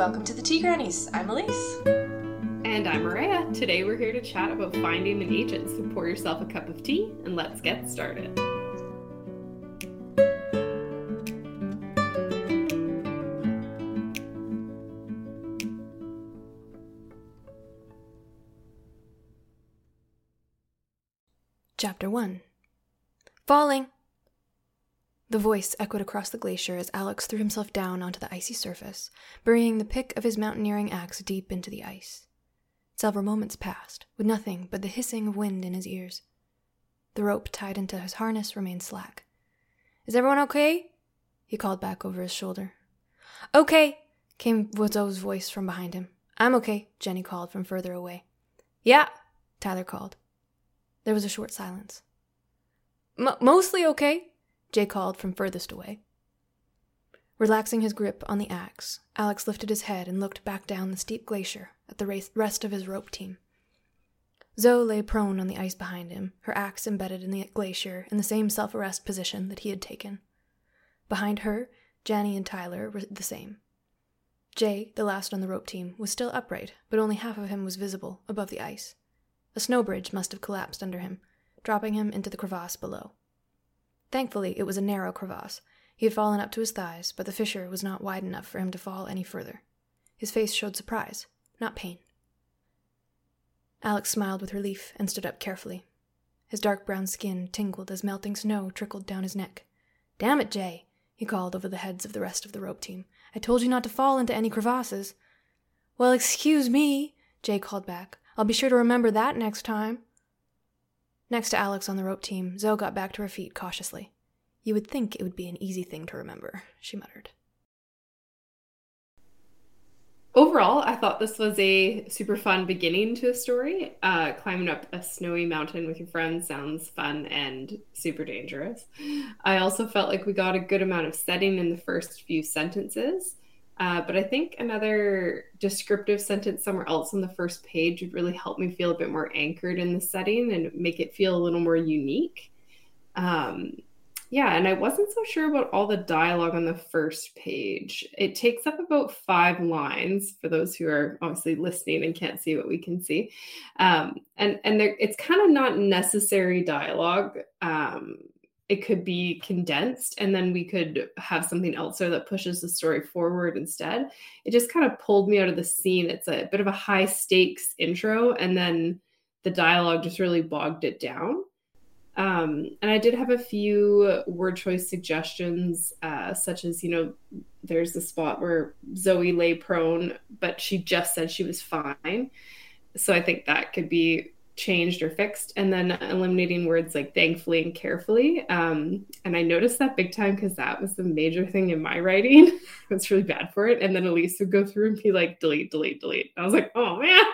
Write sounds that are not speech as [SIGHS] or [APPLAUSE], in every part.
Welcome to the Tea Grannies. I'm Elise. And I'm Maria. Today we're here to chat about finding an agent. So pour yourself a cup of tea and let's get started. Chapter 1 Falling! The voice echoed across the glacier as Alex threw himself down onto the icy surface, burying the pick of his mountaineering axe deep into the ice. Several moments passed, with nothing but the hissing of wind in his ears. The rope tied into his harness remained slack. Is everyone okay? He called back over his shoulder. Okay, came Zoe's voice from behind him. I'm okay, Jenny called from further away. Yeah, Tyler called. There was a short silence. mostly okay, Jay called from furthest away. Relaxing his grip on the axe, Alex lifted his head and looked back down the steep glacier at the rest of his rope team. Zoe lay prone on the ice behind him, her axe embedded in the glacier in the same self arrest position that he had taken. Behind her, Janny and Tyler were the same. Jay, the last on the rope team, was still upright, but only half of him was visible above the ice. A snow bridge must have collapsed under him, dropping him into the crevasse below. Thankfully, it was a narrow crevasse. He had fallen up to his thighs, but the fissure was not wide enough for him to fall any further. His face showed surprise, not pain. Alex smiled with relief and stood up carefully. His dark brown skin tingled as melting snow trickled down his neck. Damn it, Jay, he called over the heads of the rest of the rope team. I told you not to fall into any crevasses. Well, excuse me, Jay called back. I'll be sure to remember that next time. Next to Alex on the rope team, Zoe got back to her feet cautiously. You would think it would be an easy thing to remember, she muttered. Overall, I thought this was a super fun beginning to a story. Uh, climbing up a snowy mountain with your friends sounds fun and super dangerous. I also felt like we got a good amount of setting in the first few sentences. Uh, but I think another descriptive sentence somewhere else on the first page would really help me feel a bit more anchored in the setting and make it feel a little more unique. Um, yeah, and I wasn't so sure about all the dialogue on the first page. It takes up about five lines for those who are obviously listening and can't see what we can see, um, and and there, it's kind of not necessary dialogue. Um, it could be condensed and then we could have something else there that pushes the story forward instead. It just kind of pulled me out of the scene. It's a bit of a high stakes intro and then the dialogue just really bogged it down. Um, and I did have a few word choice suggestions, uh, such as, you know, there's the spot where Zoe lay prone, but she just said she was fine. So I think that could be changed or fixed and then eliminating words like thankfully and carefully. Um, and i noticed that big time because that was the major thing in my writing. [LAUGHS] I was really bad for it. And then elise would go through and be like delete delete delete. I was like oh man.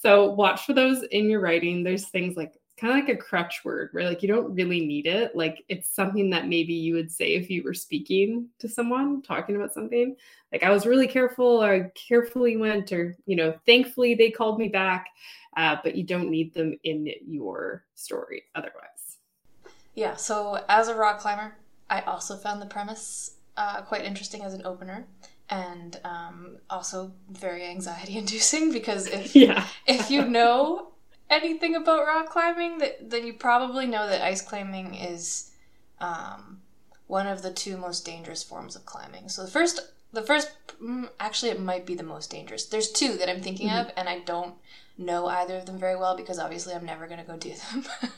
So watch for those in your writing. There's things like kind of like a crutch word where like you don't really need it like it's something that maybe you would say if you were speaking to someone talking about something like i was really careful or I carefully went or you know thankfully they called me back uh, but you don't need them in your story otherwise. Yeah, so as a rock climber, I also found the premise uh, quite interesting as an opener and um, also very anxiety [LAUGHS] inducing because if yeah. if you know anything about rock climbing, that, then you probably know that ice climbing is um, one of the two most dangerous forms of climbing. So the first, the first, mm, actually, it might be the most dangerous. There's two that I'm thinking mm-hmm. of, and I don't know either of them very well because obviously I'm never going to go do them. [LAUGHS]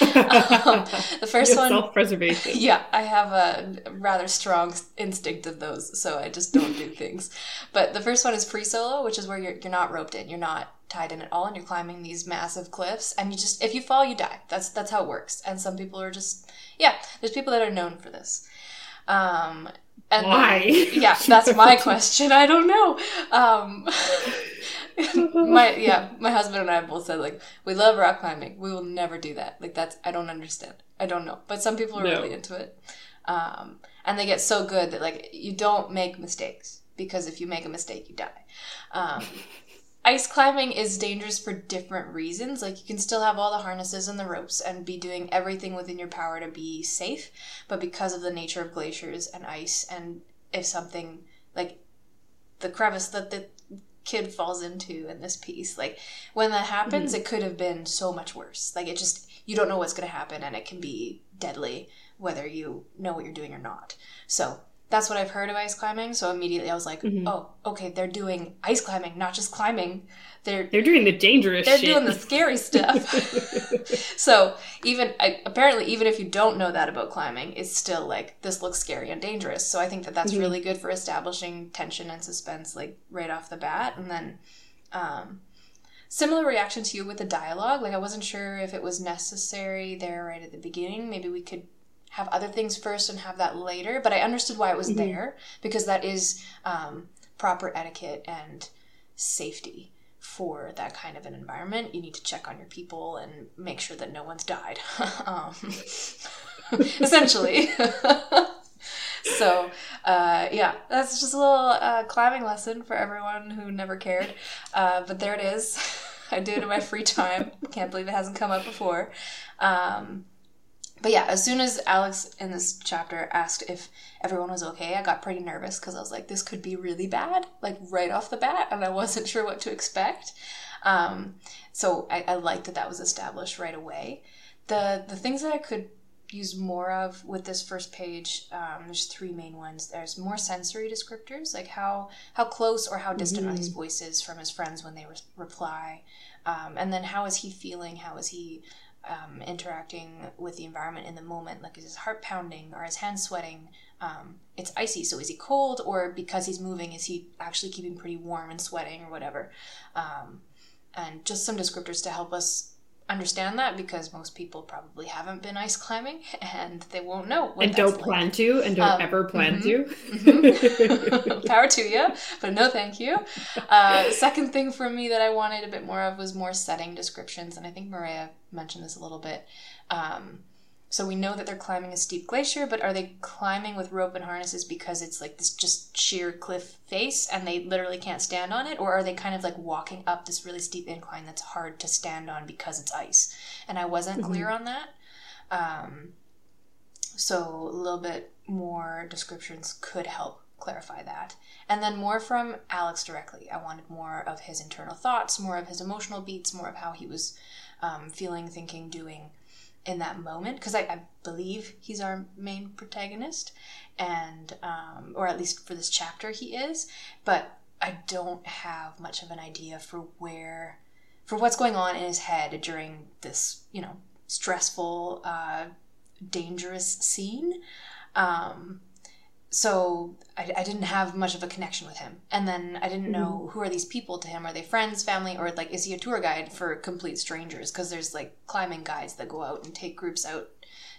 um, [LAUGHS] the first one self-preservation. [LAUGHS] Yeah i have a rather strong instinct of those so i just don't do [LAUGHS] things. But the first one is free solo which is where you're, you're not roped in you're not tied in at all and you're climbing these massive cliffs and you just if you fall you die. That's that's how it works. And some people are just yeah there's people that are known for this. Um and why? yeah that's my question. I don't know. Um [LAUGHS] my yeah, my husband and I both said like we love rock climbing. We will never do that. Like that's I don't understand. I don't know. But some people are no. really into it. Um, and they get so good that like you don't make mistakes because if you make a mistake you die. Um, [LAUGHS] ice climbing is dangerous for different reasons. Like you can still have all the harnesses and the ropes and be doing everything within your power to be safe, but because of the nature of glaciers and ice and if something like the crevice that the kid falls into in this piece. Like when that happens, mm-hmm. it could have been so much worse. Like it just you don't know what's going to happen, and it can be deadly whether you know what you're doing or not. So that's what I've heard of ice climbing. So immediately I was like, mm-hmm. oh, okay, they're doing ice climbing, not just climbing. They're they're doing the dangerous. They're shit. doing the scary stuff. [LAUGHS] [LAUGHS] so even I, apparently, even if you don't know that about climbing, it's still like this looks scary and dangerous. So I think that that's mm-hmm. really good for establishing tension and suspense, like right off the bat, and then. Um, similar reaction to you with the dialogue. Like I wasn't sure if it was necessary there right at the beginning. Maybe we could have other things first and have that later. But I understood why it was mm-hmm. there because that is um, proper etiquette and safety for that kind of an environment. You need to check on your people and make sure that no one's died. [LAUGHS] um, [LAUGHS] essentially. [LAUGHS] so uh, yeah, that's just a little uh, climbing lesson for everyone who never cared. Uh, but there it is. I do it in my free time. Can't believe it hasn't come up before. Um, but yeah, as soon as Alex in this chapter asked if everyone was okay, I got pretty nervous because I was like, this could be really bad, like right off the bat, and I wasn't [LAUGHS] sure what to expect. Um, so I, I liked that that was established right away. The the things that I could use more of with this first page, um, there's three main ones. There's more sensory descriptors, like how how close or how distant mm-hmm. are these voices from his friends when they re- reply, um, and then how is he feeling? How is he um, interacting with the environment in the moment. Like, is his heart pounding? Or his hands sweating? Um, it's icy, so is he cold? Or because he's moving, is he actually keeping pretty warm and sweating or whatever? Um, and just some descriptors to help us understand that because most people probably haven't been ice climbing [LAUGHS] and they won't know and don't like. plan to and don't um, ever plan mm-hmm, to mm-hmm. [LAUGHS] power to you but no thank you uh, second thing for me that i wanted a bit more of was more setting descriptions and i think maria mentioned this a little bit um, so we know that they're climbing a steep glacier, but are they climbing with rope and harnesses because it's like this just sheer cliff face and they literally can't stand on it? Or are they kind of like walking up this really steep incline that's hard to stand on because it's ice? And I wasn't mm-hmm. clear on that. Um, so a little bit more descriptions could help clarify that. And then more from Alex directly. I wanted more of his internal thoughts, more of his emotional beats, more of how he was um, feeling, thinking, doing in that moment because I, I, believe he's our main protagonist and um, or at least for this chapter he is but i don't have much of an idea for where for what's going on in his head during this you know stressful uh, dangerous scene. Um, so I, I, didn't have much of a connection with him. And then i didn't know mm-hmm. who are these people to him. Are they friends family or like is he a tour guide for complete strangers? Because there's like climbing guides that go out and take groups out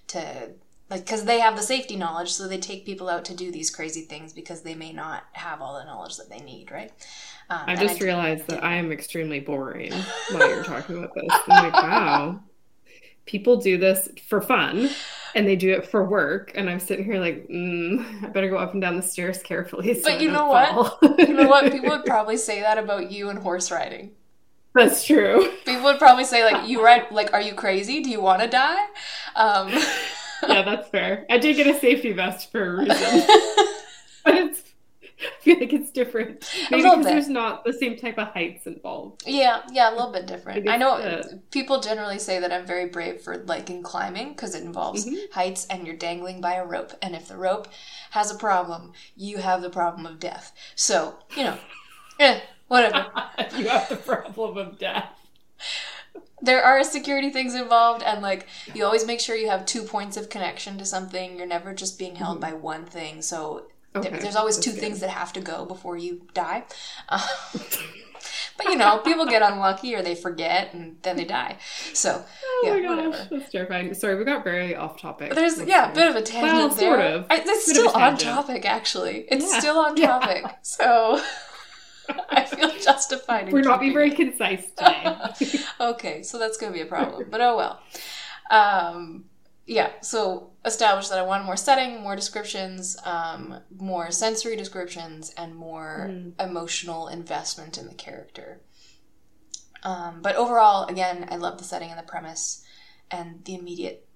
to like because they have the safety knowledge so they take people out to do these crazy things because they may not have all the knowledge that they need right? Um, i just I realized that i am extremely boring while you're talking about this. I'm like [LAUGHS] wow. People do this for fun and they do it for work and i'm sitting here like mm, i better go up and down the stairs carefully so but you know what? you know what? People would [LAUGHS] probably say that about you and horse riding. That's true. People would probably say like you ride like are you crazy? Do you want to die? Um [LAUGHS] yeah that's fair. I did get a safety vest for a reason. [LAUGHS] But it's I [LAUGHS] feel like it's different. Maybe because there's not the same type of heights involved. Yeah, yeah, a little bit different. I know people generally say that I'm very brave for like in climbing because it involves mm-hmm. heights and you're dangling by a rope. And if the rope has a problem, you have the problem of death. So, you know, [LAUGHS] eh, whatever. [LAUGHS] you have the problem of death there are security things involved and like you always make sure you have two points of connection to something you're never just being held mm-hmm. by one thing so Okay. There's always That's two good. things that have to go before you die. Uh, [LAUGHS] but you know, people get unlucky or they forget and then they die. So, oh yeah, my gosh, whatever. that's terrifying. Sorry, we got very off topic. There's yeah, a bit of a tangent well, there. Sort of. I, it's still on topic, actually. It's yeah. still on topic. Yeah. So. [LAUGHS] I feel [LAUGHS] justified. We're not being very concise today. okay, so that's going to be a problem, but oh well. Um, yeah, so established that I wanted more setting, more descriptions, um, more sensory descriptions, and more mm. emotional investment in the character. Um, but overall, again, I love the setting and the premise and the immediate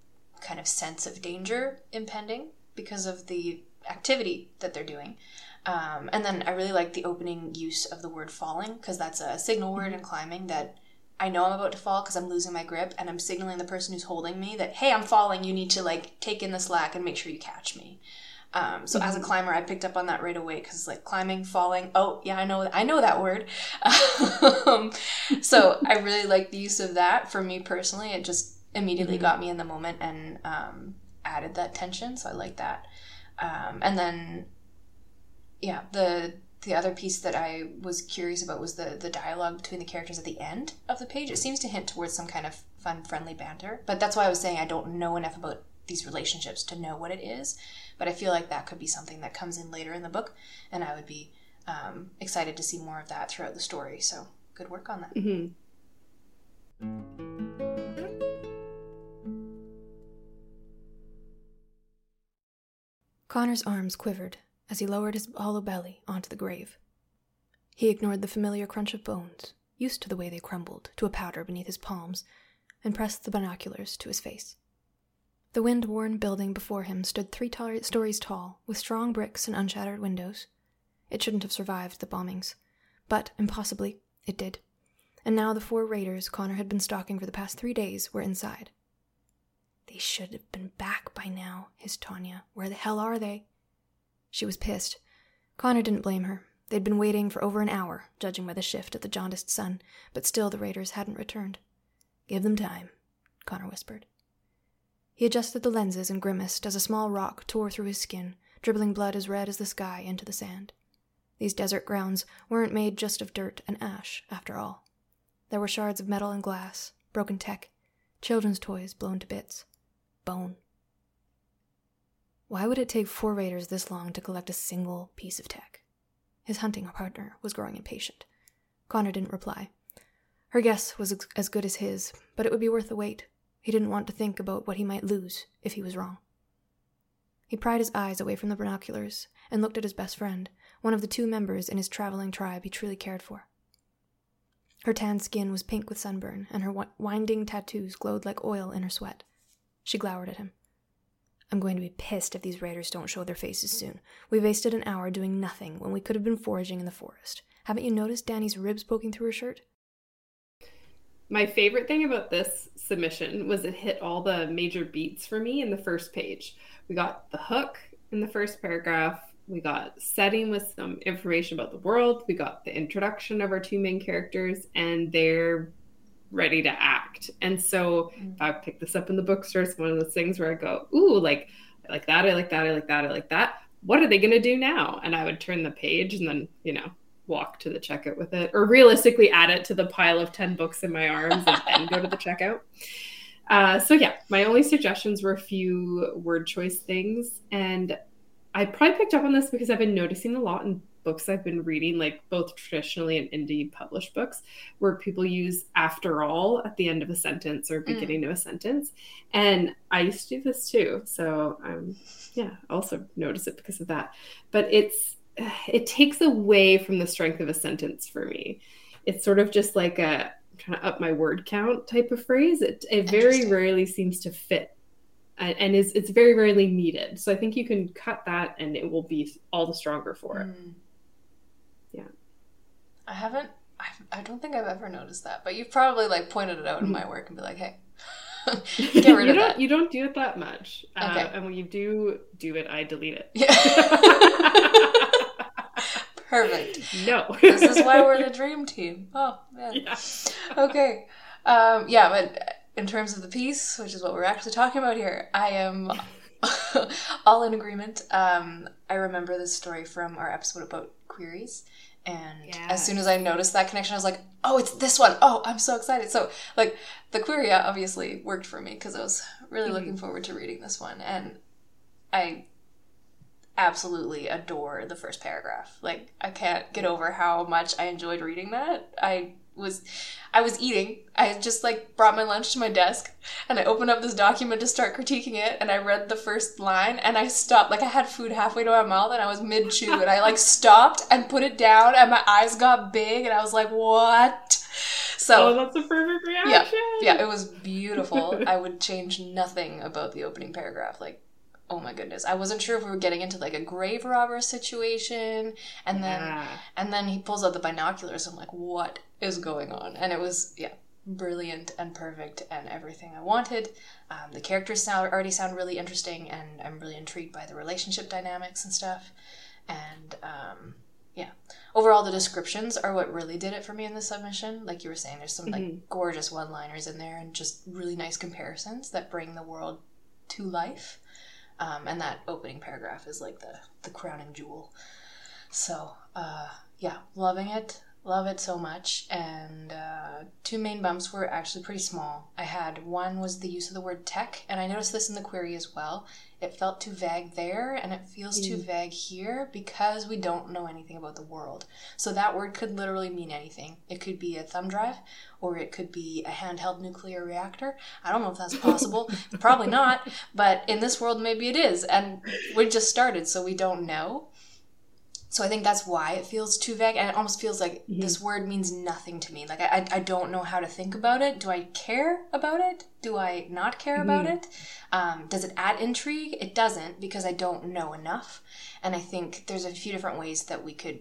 kind of sense of danger impending because of the activity that they're doing. Um, and then I really like the opening use of the word falling because that's a signal word in climbing that I know I'm about to fall because I'm losing my grip and I'm signaling the person who's holding me that, hey, I'm falling. You need to like take in the slack and make sure you catch me. Um, so mm-hmm. as a mm-hmm. climber, I picked up on that right away because like climbing, falling. Oh yeah, I know I know that word. [LAUGHS] um, so I really like the use of that. For me personally, it just immediately mm-hmm. got me in the moment and um, added that tension. So I like that. Um, and then yeah, the the other piece that I was curious about was the the dialogue between the characters at the end of the page. It seems to hint towards some kind of fun, friendly banter. But that's why I was saying I don't know enough about these relationships to know what it is. But I feel like that could be something that comes in later in the book, and I would be um, excited to see more of that throughout the story. So good work on that. Mm-hmm. Connor's arms quivered as he lowered his hollow belly onto the grave. He ignored the familiar crunch of bones, used to the way they crumbled to a powder beneath his palms, and pressed the binoculars to his face. The wind worn building before him stood three stories tall, with strong bricks and unshattered windows. It shouldn't have survived the bombings, but impossibly, it did. And now the four raiders Connor had been stalking for the past three days were inside. They should have been back by now, hissed Tanya. Where the hell are they? She was pissed. Connor didn't blame her. They'd been waiting for over an hour, judging by the shift at the jaundiced sun, but still the raiders hadn't returned. Give them time, Connor whispered. He adjusted the lenses and grimaced as a small rock tore through his skin, dribbling blood as red as the sky into the sand. These desert grounds weren't made just of dirt and ash, after all. There were shards of metal and glass, broken tech, children's toys blown to bits, bone. Why would it take four raiders this long to collect a single piece of tech? His hunting partner was growing impatient. Connor didn't reply. Her guess was as good as his, but it would be worth the wait. He didn't want to think about what he might lose if he was wrong. He pried his eyes away from the binoculars and looked at his best friend, one of the two members in his traveling tribe he truly cared for. Her tan skin was pink with sunburn, and her winding tattoos glowed like oil in her sweat. She glowered at him. I'm going to be pissed if these raiders don't show their faces soon. We wasted an hour doing nothing when we could have been foraging in the forest. Haven't you noticed Danny's ribs poking through her shirt? My favorite thing about this submission was it hit all the major beats for me in the first page. We got the hook in the first paragraph, we got setting with some information about the world, we got the introduction of our two main characters, and their ready to act. And so mm. if I pick this up in the bookstore, it's one of those things where I go, ooh, like I like that, I like that, I like that, I like that. What are they gonna do now? And I would turn the page and then, you know, walk to the checkout with it. Or realistically add it to the pile of 10 books in my arms and then go to the checkout. [LAUGHS] Uh, so yeah, my only suggestions were a few word choice things. And I probably picked up on this because I've been noticing a lot in books I've been reading, like both traditionally and indie published books, where people use after all at the end of a sentence or mm. beginning mm. of a sentence. And I used to do this too. So I'm, yeah, also notice it because of that. But it's, [SIGHS] it takes away from the strength of a sentence for me. It's sort of just like a kind of up my word count type of phrase. It, it very rarely seems to fit and is it's very rarely needed. So I think you can cut that and it will be all the stronger for it. Mm. I haven't. I, I don't think I've ever noticed that, but you've probably like pointed it out in my work and be like, "Hey, [LAUGHS] get rid [LAUGHS] of that." You don't do it that much, uh, okay. Uh, and when you do do it, I delete it. Yeah. [LAUGHS] Perfect. No. this is why we're the dream team. Oh man. Yeah. Okay. Um, yeah, but in terms of the piece, which is what we're actually talking about here, I am all in agreement. Um, I remember this story from our episode about queries. And as soon as I noticed that connection, I was like, oh, it's this one. Oh, I'm so excited. So, like, the query obviously worked for me because I was really mm-hmm. looking forward to reading this one. And I absolutely adore the first paragraph. Like, I can't get over how much I enjoyed reading that. I was I was eating. I just like brought my lunch to my desk and I opened up this document to start critiquing it and I read the first line and I stopped like I had food halfway to my mouth and I was mid chew and I like [LAUGHS] stopped and put it down and my eyes got big and I was like, "What?" So oh, that's a perfect reaction. Yeah, yeah, it was beautiful. I would change nothing about the opening paragraph. Like oh my goodness. I wasn't sure if we were getting into like a grave robber situation. And then yeah. and then he pulls out the binoculars. I'm like what is going on? And it was yeah brilliant and perfect and everything i wanted. Um, the characters sound already sound really interesting and i'm really intrigued by the relationship dynamics and stuff. And um, yeah. Overall the descriptions are what really did it for me in the submission. Like you were saying there's some mm-hmm. like gorgeous one liners in there and just really nice comparisons that bring the world to life um, and that opening paragraph is like the the crowning jewel. So uh, yeah, loving it, love it so much. And uh, two main bumps were actually pretty small. I had one was the use of the word tech, and I noticed this in the query as well. It felt too vague there, and it feels mm. too vague here because we don't know anything about the world. So that word could literally mean anything. It could be a thumb drive, or it could be a handheld nuclear reactor. I don't know if that's [LAUGHS] possible. Probably not. But in this world, maybe it is. And we just started, so we don't know. So I think that's why it feels too vague, and it almost feels like mm-hmm. this word means nothing to me. Like I, I don't know how to think about it. Do I care about it? Do I not care mm-hmm. about it? Um, does it add intrigue? It doesn't because I don't know enough. And I think there's a few different ways that we could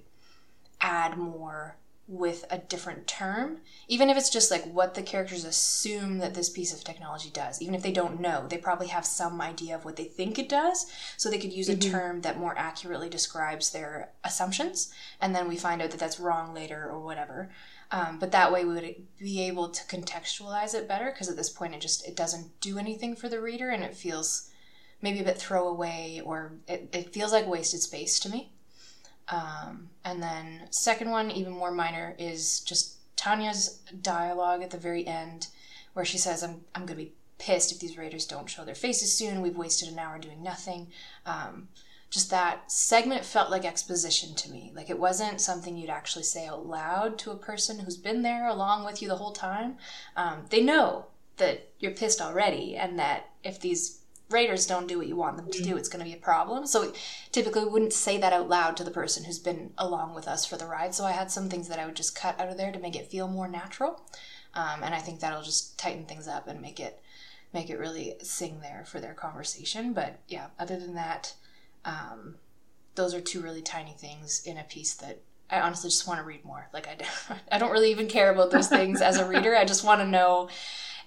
add more with a different term, even if it's just like what the characters assume that this piece of technology does. Even if they don't know, they probably have some idea of what they think it does. So they could use mm-hmm. a term that more accurately describes their assumptions, and then we find out that that's wrong later or whatever. Um, but that way we would be able to contextualize it better because at this point it just it doesn't do anything for the reader and it feels maybe a bit throwaway or it, it feels like wasted space to me. Um, and then second one, even more minor, is just Tanya's dialogue at the very end, where she says, "I'm I'm gonna be pissed if these raiders don't show their faces soon. We've wasted an hour doing nothing." Um, just that segment felt like exposition to me. Like it wasn't something you'd actually say out loud to a person who's been there along with you the whole time. Um, they know that you're pissed already, and that if these raiders don't do what you want them to do, mm. it's going to be a problem. So typically we wouldn't say that out loud to the person who's been along with us for the ride. So I had some things that I would just cut out of there to make it feel more natural. Um, and I think that'll just tighten things up and make it make it really sing there for their conversation. But yeah, other than that, um, those are two really tiny things in a piece that I honestly just want to read more. Like I, [LAUGHS] I don't really even care about those things as a reader. I just want to know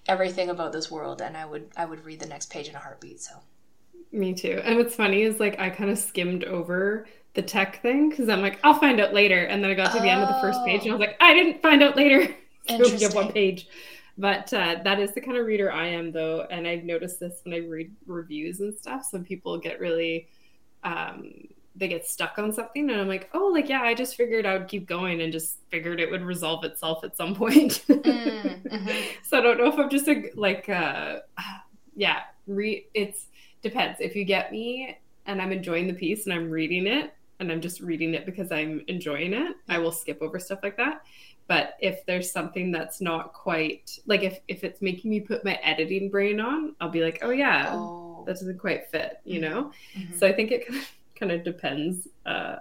everything about this world and I would I would read the next page in a heartbeat. So me too. And what's funny is like I kind of skimmed over the tech thing because I'm like, I'll find out later. And then I got to the end of the first page and I was like, I didn't find out later. [LAUGHS] so one page. But uh, that is the kind of reader I am, though. And I've noticed this when I read reviews and stuff. Some people get really um, they get stuck on something and i'm like oh like yeah i just figured i would keep going and just figured it would resolve itself at some [LAUGHS] point mm, mm-hmm. so i don't know if i'm just a like uh yeah re it's depends if you get me and i'm enjoying the piece and i'm reading it and i'm just reading it because i'm enjoying it i will skip over stuff like that but if there's something that's not quite like if if it's making me put my editing brain on i'll be like oh yeah oh. that doesn't quite fit you mm-hmm. know mm-hmm. so i think it kind of kind of depends. Uh,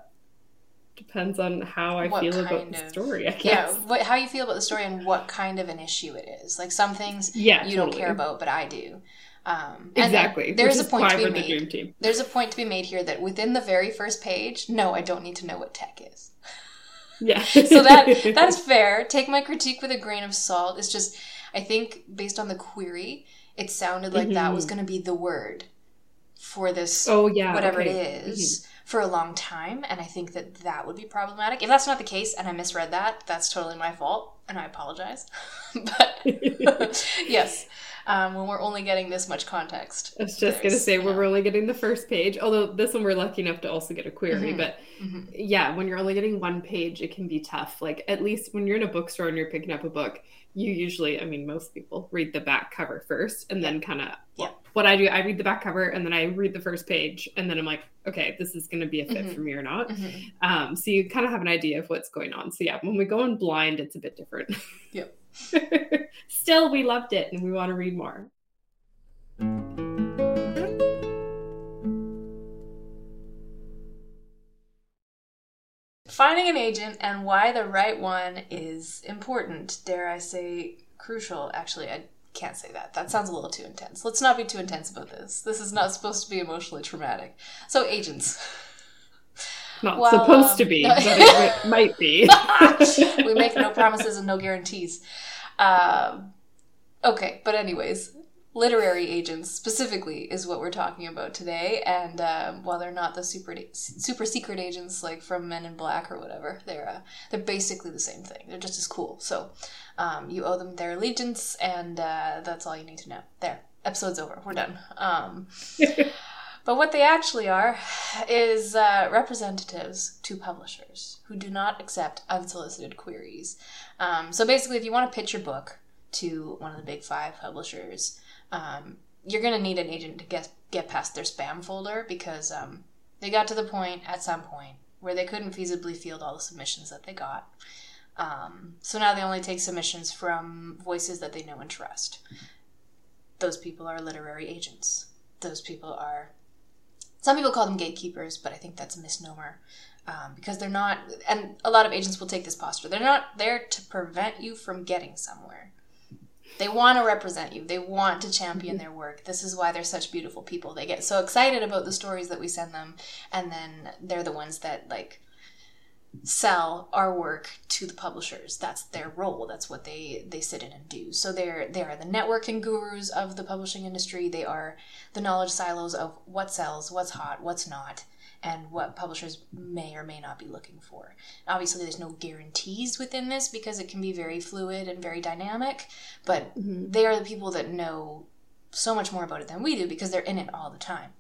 depends on how I what feel about the story. I guess. Yeah, what, how you feel about the story and what kind of an issue it is. Like some things yeah, you totally. don't care about, but I do. Um, exactly. There's a point to be made. There's a point to be made here that within the very first page, no, I don't need to know what tech is. Yeah. [LAUGHS] so that [LAUGHS] that's fair. Take my critique with a grain of salt. It's just I think based on the query, it sounded like mm-hmm. that was mm-hmm. going to be the word for this oh yeah whatever okay. it is, mm-hmm. for a long time and i think that that would be problematic if that's not the case and i misread that that's totally my fault and i apologize [LAUGHS] but [LAUGHS] yes um, when we're only getting this much context i was just going to say we're only getting the first page although this one we're lucky enough to also get a query mm-hmm. but mm-hmm. yeah when you're only getting one page it can be tough like at least when you're in a bookstore and you're picking up a book you usually, I mean, most people read the back cover first and then kind of yeah. What I do, I read the back cover and then I read the first page and then I'm like, okay, this is going to be a fit mm-hmm. for me or not. Mm-hmm. Um, so you kind of have an idea of what's going on. So yeah, when we go in blind, it's a bit different. [LAUGHS] Yep. Still, we loved it and we want to read more. Finding an agent and why the right one is important, dare I say crucial. Actually, I can't say that. That sounds a little too intense. Let's not be too intense about this. This is not supposed to be emotionally traumatic. So, agents. [LAUGHS] Not well, supposed um, to be, but it might [LAUGHS] be. we make no [LAUGHS] promises and no guarantees. Um, okay, but anyways, literary agents specifically is what we're talking about today. And um, while they're not the super super secret agents like from Men in Black or whatever, they're uh, they're basically the same thing. They're just as cool. So um, you owe them their allegiance, and uh, that's all you need to know. There, episode's over. We're done. Um, [LAUGHS] but what they actually are is uh, representatives to publishers who do not accept unsolicited queries. Um, so basically, if you want to pitch your book to one of the big five publishers, um, you're going to need an agent to get get past their spam folder because um, they got to the point at some point where they couldn't feasibly field all the submissions that they got. Um, so now they only take submissions from voices that they know and trust. Those people are literary agents. Those people are. Some people call them gatekeepers, but I think that's a misnomer um, because they're not. And a lot of agents will take this posture. They're not there to prevent you from getting somewhere. They want to represent you. They want to champion mm-hmm. their work. This is why they're such beautiful people. They get so excited about the stories that we send them, and then they're the ones that like sell our work to the publishers. That's their role. That's what they they sit in and do. So they're they are the networking gurus of the publishing industry. They are the knowledge silos of what sells, what's hot, what's not and what publishers may or may not be looking for. Obviously, there's no guarantees within this because it can be very fluid and very dynamic, but mm-hmm. they are the people that know so much more about it than we do because they're in it all the time.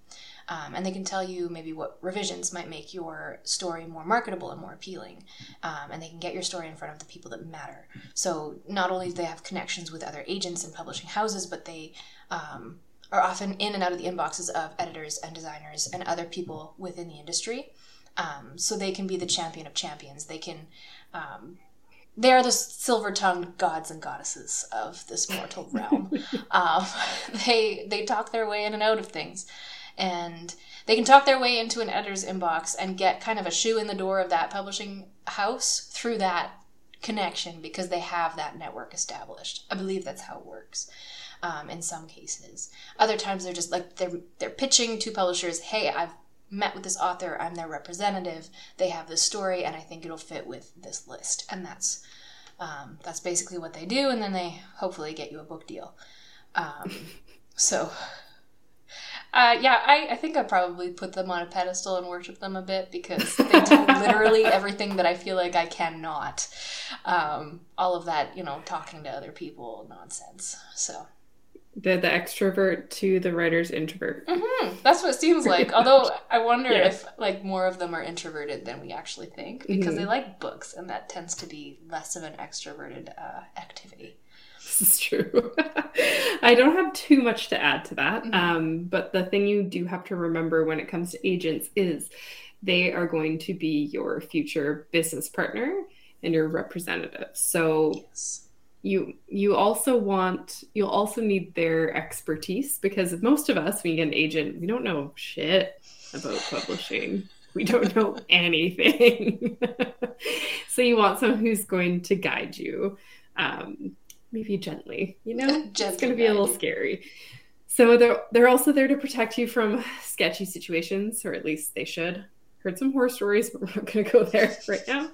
Um, and they can tell you maybe what revisions might make your story more marketable and more appealing. Um, and they can get your story in front of the people that matter. So not only do they have connections with other agents and publishing houses, but they um, are often in and out of the inboxes of editors and designers and other people within the industry. Um, so they can be the champion of champions. They can, um, they are the silver tongued gods and goddesses of this mortal [LAUGHS] realm. um, [LAUGHS] they they talk their way in and out of things, and they can talk their way into an editor's inbox and get kind of a shoe in the door of that publishing house through that connection because they have that network established. I believe that's how it works um, in some cases. Other times they're just like they're they're pitching to publishers, "Hey, I've met with this author. I'm their representative. They have this story, and I think it'll fit with this list." And that's um, that's basically what they do, and then they hopefully get you a book deal. Um, [LAUGHS] so. Uh, yeah, I, I think I probably put them on a pedestal and worship them a bit because they do [LAUGHS] literally everything that I feel like I cannot. Um, all of that, you know, talking to other people nonsense. So the the extrovert to the writer's introvert. Mm-hmm. That's what it seems like. [LAUGHS] Although I wonder if like more of them are introverted than we actually think because mm-hmm. they like books, and that tends to be less of an extroverted uh, activity. This is true. [LAUGHS] I don't have too much to add to that, mm-hmm. um, but the thing you do have to remember when it comes to agents is they are going to be your future business partner and your representative. So. Yes you you also want you'll also need their expertise because most of us when you get an agent we don't know shit about publishing. We don't know [LAUGHS] anything. [LAUGHS] So you want someone who's going to guide you um, maybe gently you know? Gently it's going to be a little scary. So they're they're also there to protect you from sketchy situations or at least they should. Heard some horror stories but we're not going to go there right now.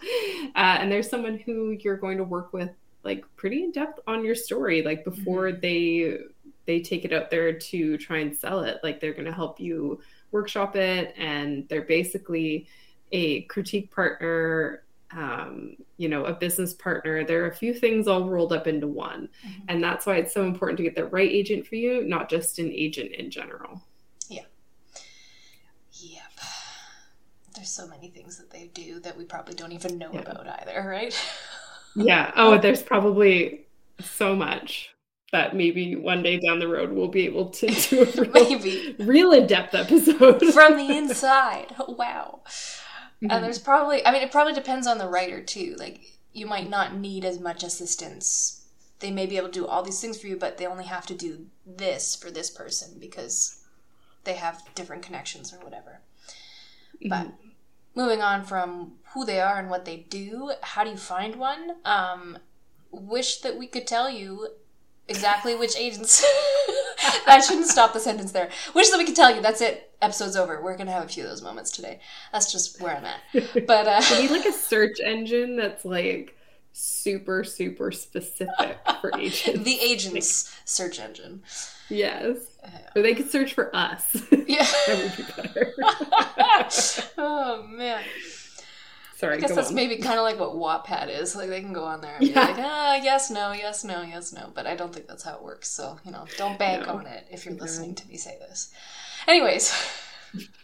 Uh, and there's someone who you're going to work with like pretty in depth on your story like before mm-hmm. they they take it out there to try and sell it. Like they're going to help you workshop it and they're basically a critique partner um, you know a business partner. There are a few things all rolled up into one. Mm-hmm. and that's why it's so important to get the right agent for you not just an agent in general. Yeah. Yep. There's so many things that they do that we probably don't even know yeah. about either right [LAUGHS] yeah. Oh, there's probably so much that maybe one day down the road we'll be able to [LAUGHS] do a [LAUGHS] real, maybe real in-depth episode from the inside. [LAUGHS] wow. Mm-hmm. And there's probably I mean it probably depends on the writer too. Like you might not need as much assistance. They may be able to do all these things for you, but they only have to do this for this person because they have different connections or whatever. Mm-hmm. Moving on from who they are and what they do, how do you find one? Um, wish that we could tell you exactly which agents. [LAUGHS] I shouldn't stop the sentence there. Wish that we could tell you. That's it. Episode's over. We're gonna have a few of those moments today. That's just where I'm at. [LAUGHS] But uh, we need like a search engine that's like super super specific for [LAUGHS] agents. the agents like, search engine. Yes. Or they could search for us. [LAUGHS] Yeah. that would be better. [LAUGHS] oh man. Sorry, I guess that's on. maybe kind of like what Wattpad is. Like they can go on there and yeah. be like, ah, yes, no, yes, no, yes, no. But I don't think that's how it works. So you know, don't bank no. on it if you're listening to me say this. Anyways,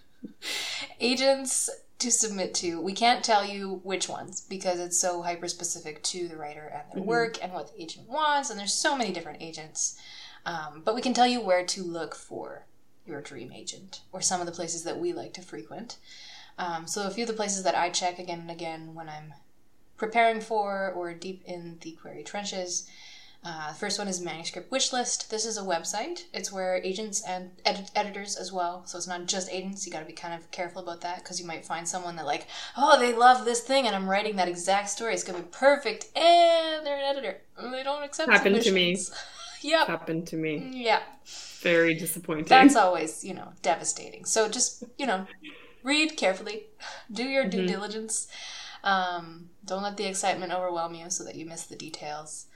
[LAUGHS] agents to submit to. We can't tell you which ones because it's so hyper specific to the writer and their mm-hmm. work and what the agent wants. And there's so many different agents. Um, but we can tell you where to look for your dream agent or some of the places that we like to frequent. Um, so a few of the places that I check again and again when I'm preparing for or deep in the query trenches. Uh, the first one is Manuscript Wishlist. This is a website. It's where agents and ed- editors as well. So it's not just agents. You got to be kind of careful about that because you might find someone that like, oh, they love this thing, and I'm writing that exact story. It's gonna be perfect, and they're an editor. And they don't accept. Happened to me. [LAUGHS] yep. Happened to me. Yeah. Very disappointing. That's always you know devastating. So just you know read carefully, [LAUGHS] do your due mm-hmm. diligence. Um, don't let the excitement overwhelm you so that you miss the details.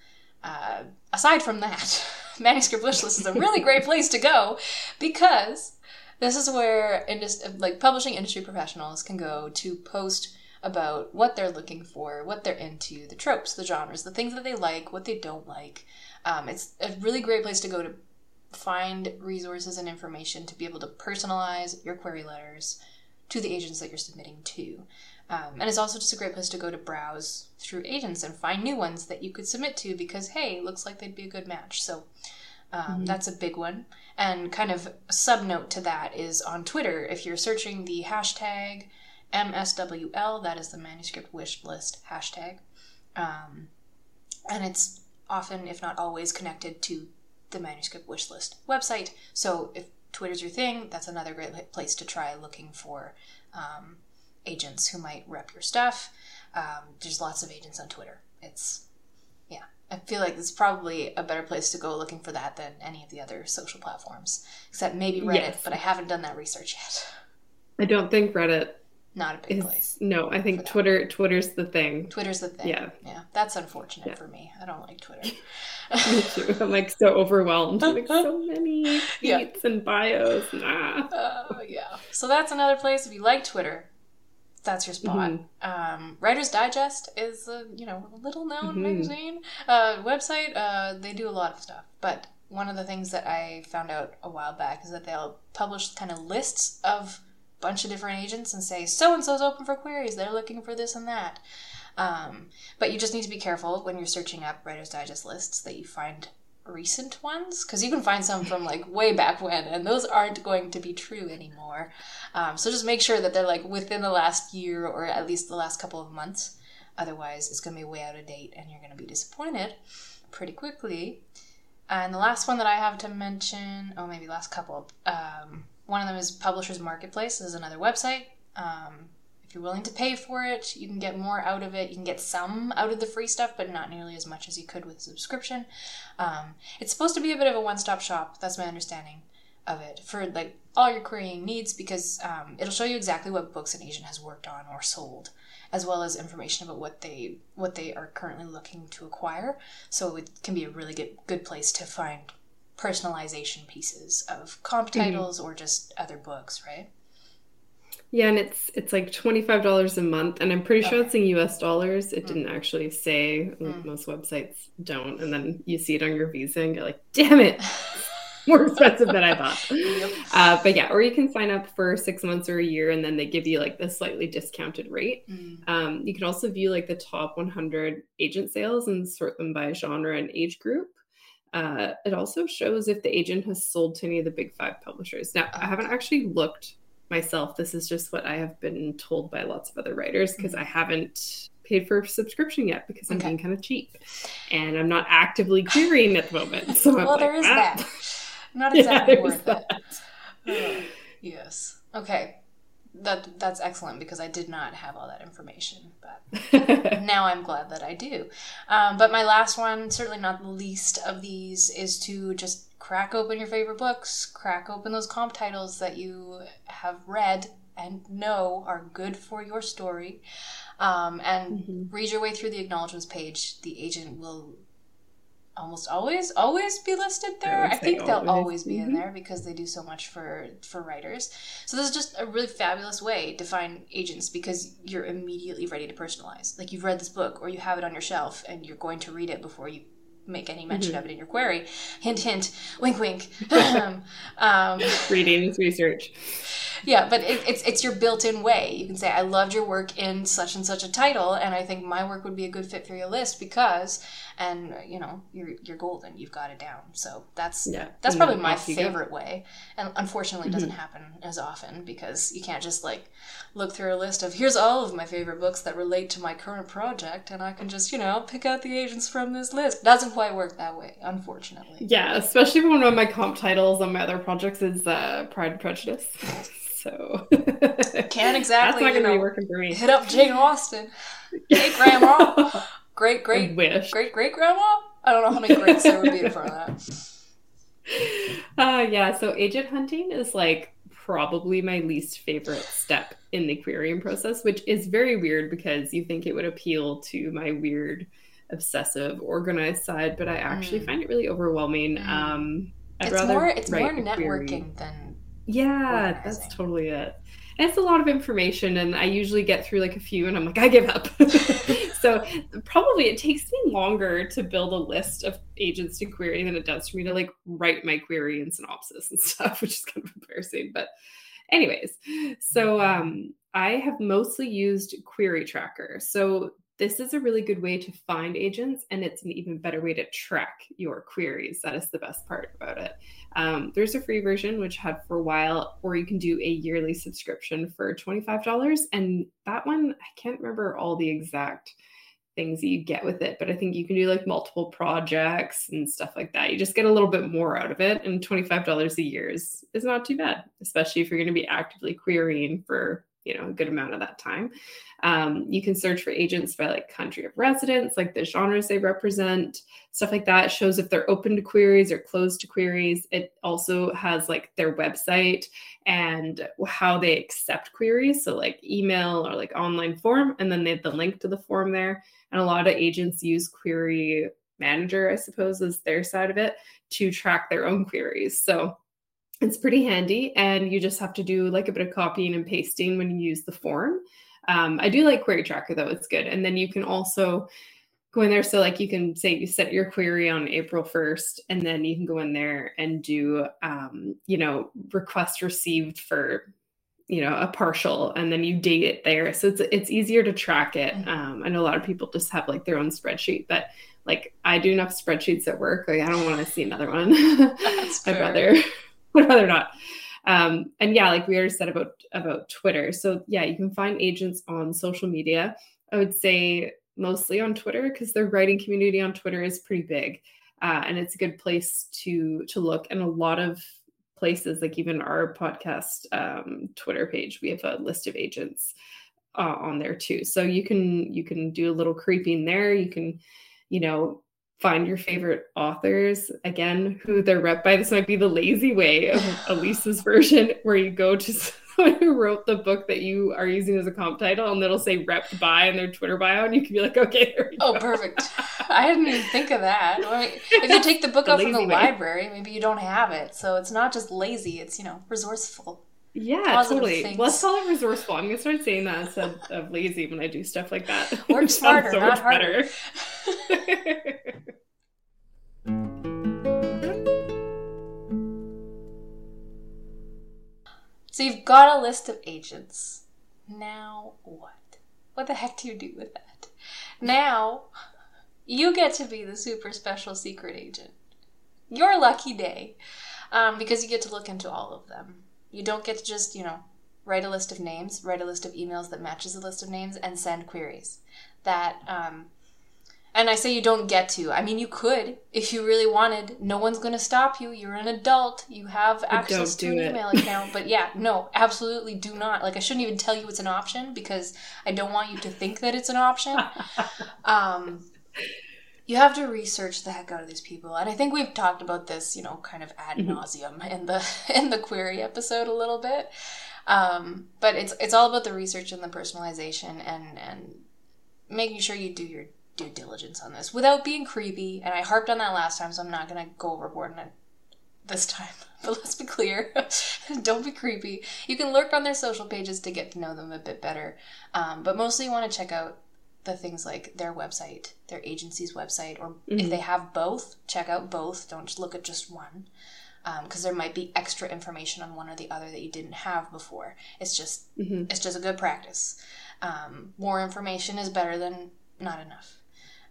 Uh, aside from that, [LAUGHS] manuscript wishlist is a really great place to go because this is where indus- like publishing industry professionals can go to post about what they're looking for, what they're into, the tropes, the genres, the things that they like, what they don't like. Um, it's a really great place to go to find resources and information to be able to personalize your query letters, to the agents that you're submitting to. Um, and it's also just a great place to go to browse through agents and find new ones that you could submit to because, hey, looks like they'd be a good match. So um, mm-hmm. that's a big one. And kind of a sub note to that is on Twitter, if you're searching the hashtag MSWL, that is the manuscript wish list hashtag. Um, and it's often, if not always, connected to the manuscript wish list website. So if Twitter's your thing, that's another great place to try looking for um, agents who might rep your stuff. Um, there's lots of agents on Twitter. It's, yeah, I feel like it's probably a better place to go looking for that than any of the other social platforms, except maybe Reddit, yes. but I haven't done that research yet. I don't think Reddit not a big place. No, I think Twitter Twitter's the thing. Twitter's the thing. Yeah. Yeah. That's unfortunate yeah. for me. I don't like Twitter. [LAUGHS] me too. I'm like so overwhelmed. like so [LAUGHS] many tweets yeah. and bios. Nah. Uh, yeah. So that's another place. If you like Twitter, that's your spot. Mm-hmm. Um, Writer's Digest is a you know a little known mm-hmm. magazine uh, website. Uh, they do a lot of stuff, but one of the things that I found out a while back is that they'll publish kind of lists of bunch of different agents and say so and so's open for queries. They're looking for this and that. Um, but you just need to be careful when you're searching up Writers Digest lists that you find recent ones because you can find some from like way back when and those aren't going to be true anymore um, so just make sure that they're like within the last year or at least the last couple of months otherwise it's going to be way out of date and you're going to be disappointed pretty quickly and the last one that i have to mention oh maybe last couple um, one of them is Publishers Marketplace. This is another website. Um, if you're willing to pay for it, you can get more out of it. You can get some out of the free stuff, but not nearly as much as you could with a subscription. Um, it's supposed to be a bit of a one-stop shop. That's my understanding of it for like all your querying needs because um, it'll show you exactly what books an agent has worked on or sold as well as information about what they what they are currently looking to acquire so it can be a really good good place to find personalization pieces of comp mm-hmm. titles mm-hmm. or just other books, right? Yeah, and it's it's like twenty five dollars a month, and I'm pretty okay. sure it's in U.S. dollars. It mm. didn't actually say. Mm. Most websites don't, and then you see it on your visa, and you're like, "Damn it, more expensive than I thought." [LAUGHS] Yep. Uh, but yeah, or you can sign up for six months or a year, and then they give you like the slightly discounted rate. Mm. Um, you can also view like the top 100 agent sales and sort them by genre and age group. Uh, it also shows if the agent has sold to any of the big five publishers. Now, I haven't actually looked myself. This is just what I have been told by lots of other writers because mm-hmm. I haven't paid for a subscription yet because I'm okay. being kind of cheap and I'm not actively querying at the moment. [LAUGHS] So well, like, there is ah. that. Not exactly [LAUGHS] yeah, worth it. Uh, yes. Okay. That that's excellent because I did not have all that information, but [LAUGHS] now I'm glad that I do. Um, but my last one, certainly not the least of these, is to just crack open your favorite books, crack open those comp titles that you have read and know are good for your story, um, and mm-hmm. read your way through the acknowledgments page. The agent will almost always always be listed there. I, I think they'll always, always be mm-hmm. in there because they do so much for for writers. So this is just a really fabulous way to find agents because you're immediately ready to personalize. Like you've read this book or you have it on your shelf and you're going to read it before you make any mention mm-hmm. of it in your query. Hint, hint, wink, wink. [LAUGHS] um, Reading research. Yeah, but it, it's it's your built-in way. You can say, "I loved your work in such and such a title, and I think my work would be a good fit for your list because." And you know you're you're golden you've got it down. So that's yeah. that's probably my favorite way. And unfortunately it doesn't mm-hmm. happen as often because you can't just like look through a list of here's all of my favorite books that relate to my current project and i can just you know pick out the agents from this list. It doesn't quite work that way unfortunately. Yeah especially when one of my comp titles on my other projects is uh, pride and prejudice. [LAUGHS] So can't exactly [LAUGHS] that's not gonna know, be working for me. hit up jane austen. Hey grandma [LAUGHS] great great wish great great grandma. I don't know how many greats there would be in front of that. [LAUGHS] Uh, yeah, so agent hunting is like probably my least favorite step in the querying process, which is very weird because you think it would appeal to my weird, obsessive, organized side, but I actually mm. find it really overwhelming. Mm. Um, I'd it's more it's more networking than yeah, organizing. that's totally it. It's a lot of information, and I usually get through like a few, and I'm like, I give up. [LAUGHS] so probably it takes me longer to build a list of agents to query than it does for me to like write my query and synopsis and [LAUGHS] stuff, which is kind of embarrassing. But, anyways, so um, I have mostly used Query Tracker. So this is a really good way to find agents, and it's an even better way to track your queries. That is the best part about it. Um, there's a free version, which had for a while, or you can do a yearly subscription for $25. And that one, I can't remember all the exact things that you get with it, but I think you can do like multiple projects and stuff like that. You just get a little bit more out of it. And $25 a year is, is not too bad, especially if you're going to be actively querying for you know a good amount of that time. Um, you can search for agents by like country of residence like the genres they represent stuff like that. It shows if they're open to queries or closed to queries. It also has like their website and how they accept queries. So like email or like online form and then they have the link to the form there. And a lot of agents use query manager i suppose is their side of it to track their own queries. So it's pretty handy and you just have to do like a bit of copying and pasting when you use the form. Um, i do like query tracker though it's good. And then you can also go in there so like you can say you set your query on april 1st and then you can go in there and do um, you know request received for you know a partial and then you date it there. So it's it's easier to track it. Mm-hmm. um, i know a lot of people just have like their own spreadsheet but like i do enough spreadsheets at work like i don't want to see another one. [LAUGHS] I'd rather [LAUGHS] would rather not. Um, and yeah, like we already said about about Twitter. So yeah, you can find agents on social media. I would say mostly on Twitter because the writing community on Twitter is pretty big, uh, and it's a good place to to look. And a lot of places, like even our podcast um, Twitter page, we have a list of agents uh, on there too. So you can you can do a little creeping there. You can, you know, find your favorite authors. Again who they're rep by. This might be the lazy way of [SIGHS] elisa's version where you go to [LAUGHS] someone who wrote the book that you are using as a comp title and it'll say rep by in their twitter bio and you can be like okay oh go. perfect. I didn't even think of that. If you [LAUGHS] take the book the out from the way. library maybe you don't have it. So it's not just lazy it's you know resourceful yeah, totally. Things. Let's call it resourceful. I'm gonna start saying that instead of lazy when I do stuff like that. [LAUGHS] Work smarter, so not harder. [LAUGHS] so you've got a list of agents. Now what? What the heck do you do with that? Now you get to be the super special secret agent. Your lucky day, um, because you get to look into all of them you don't get to just, you know, write a list of names, write a list of emails that matches a list of names, and send queries. That, um, and I say you don't get to. I mean, you could if you really wanted. No one's going to stop you. You're an adult. You have access to an it. email account. But yeah, no, absolutely do not. Like, I shouldn't even tell you it's an option because I don't want you to think that it's an option. [LAUGHS] um, you have to research the heck out of these people, and I think we've talked about this, you know, kind of ad mm-hmm. nauseum in the [LAUGHS] in the query episode a little bit. Um, but it's it's all about the research and the personalization and and making sure you do your due diligence on this without being creepy. And I harped on that last time, so I'm not gonna go overboard on it this time. [LAUGHS] But let's be clear [LAUGHS] don't be creepy. You can lurk on their social pages to get to know them a bit better. Um, but mostly you want to check out the things like their website, their agency's website, or mm-hmm. if they have both, check out both. Don't just look at just one. Because um, there might be extra information on one or the other that you didn't have before. It's just mm-hmm. it's just a good practice. Um, more information is better than not enough.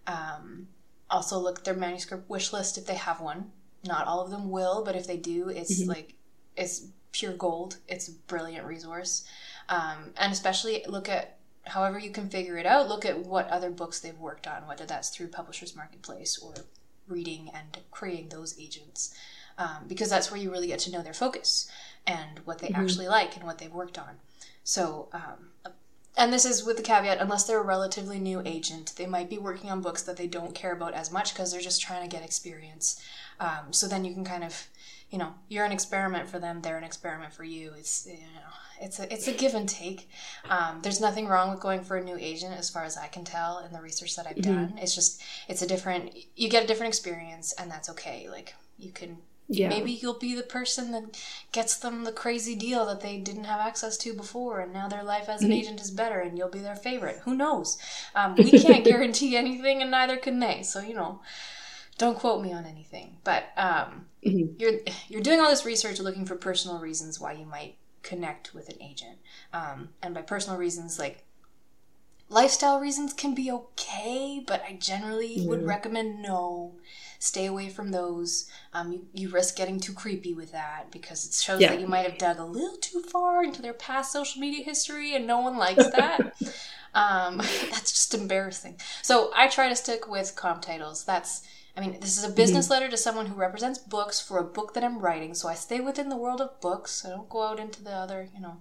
Um, also, look at their manuscript wish list if they have one. Not all of them will, but if they do, it's mm-hmm. like it's pure gold. It's a brilliant resource, um, and especially look at however you can figure it out. Look at what other books they've worked on, whether that's through Publishers Marketplace or reading and creating those agents, um, because that's where you really get to know their focus and what they mm-hmm. actually like and what they've worked on. So um, and this is with the caveat unless they're a relatively new agent they might be working on books that they don't care about as much because they're just trying to get experience um, so then you can kind of you know you're an experiment for them they're an experiment for you it's you know it's a it's a give and take um, there's nothing wrong with going for a new agent as far as i can tell in the research that i've mm-hmm. done it's just it's a different you get a different experience and that's okay like you can yeah. Maybe you'll be the person that gets them the crazy deal that they didn't have access to before, and now their life as an mm-hmm. agent is better, and you'll be their favorite. Who knows? Um, we can't [LAUGHS] guarantee anything, and neither can they. So you know, don't quote me on anything. But um, mm-hmm. you're you're doing all this research, looking for personal reasons why you might connect with an agent, um, and by personal reasons, like lifestyle reasons can be okay, but I generally yeah. would recommend no stay away from those. Um, you, you risk getting too creepy with that because it shows yeah. that you might have dug a little too far into their past social media history and no one likes that. [LAUGHS] um, [LAUGHS] that's just embarrassing. So I try to stick with comp titles. That's I mean, this is a business mm-hmm. letter to someone who represents books for a book that I'm writing, so I stay within the world of books. I don't go out into the other, you know,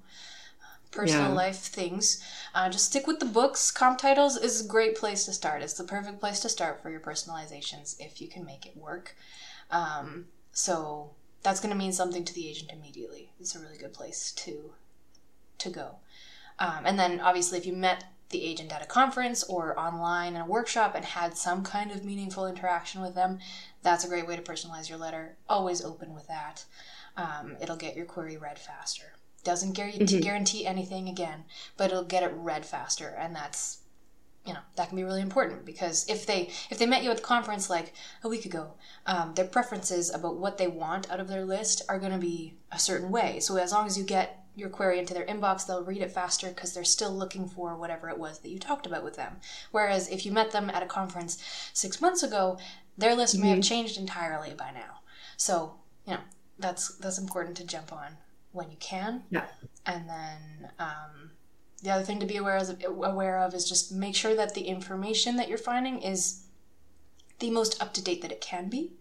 personal yeah. life things. Uh, just stick with the books. Comp titles is a great place to start. It's the perfect place to start for your personalizations if you can make it work. Um, so that's going to mean something to the agent immediately. It's a really good place to to go. Um, and then obviously, if you met the agent at a conference or online in a workshop and had some kind of meaningful interaction with them, that's a great way to personalize your letter. Always open with that. Um, it'll get your query read faster doesn't guarantee, mm-hmm. guarantee anything again, but it'll get it read faster, and that's you know that can be really important because if they if they met you at the conference like a week ago um, their preferences about what they want out of their list are going to be a certain way so as long as you get your query into their inbox they'll read it faster because they're still looking for whatever it was that you talked about with them whereas if you met them at a conference six months ago their list mm-hmm. may have mm-hmm. changed entirely by now so you know that's that's important to jump on when you can. Yeah. And then um, the other thing to be aware of, aware of is just make sure that the information that you're finding is the most up to date that it can be.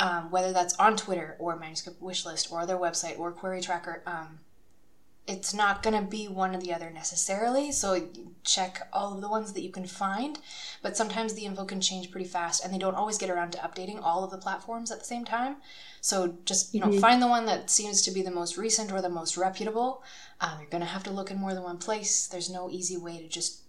Um, whether that's on Twitter or Manuscript Wishlist or their website or Query Tracker, um, it's not going to be one or the other necessarily. So check all of the ones that you can find. But sometimes the info can change pretty fast and they don't always get around to updating all of the platforms at the same time. So just, you know, mm-hmm. find the one that seems to be the most recent or the most reputable. Um, you're going to have to look in more than one place. There's no easy way to just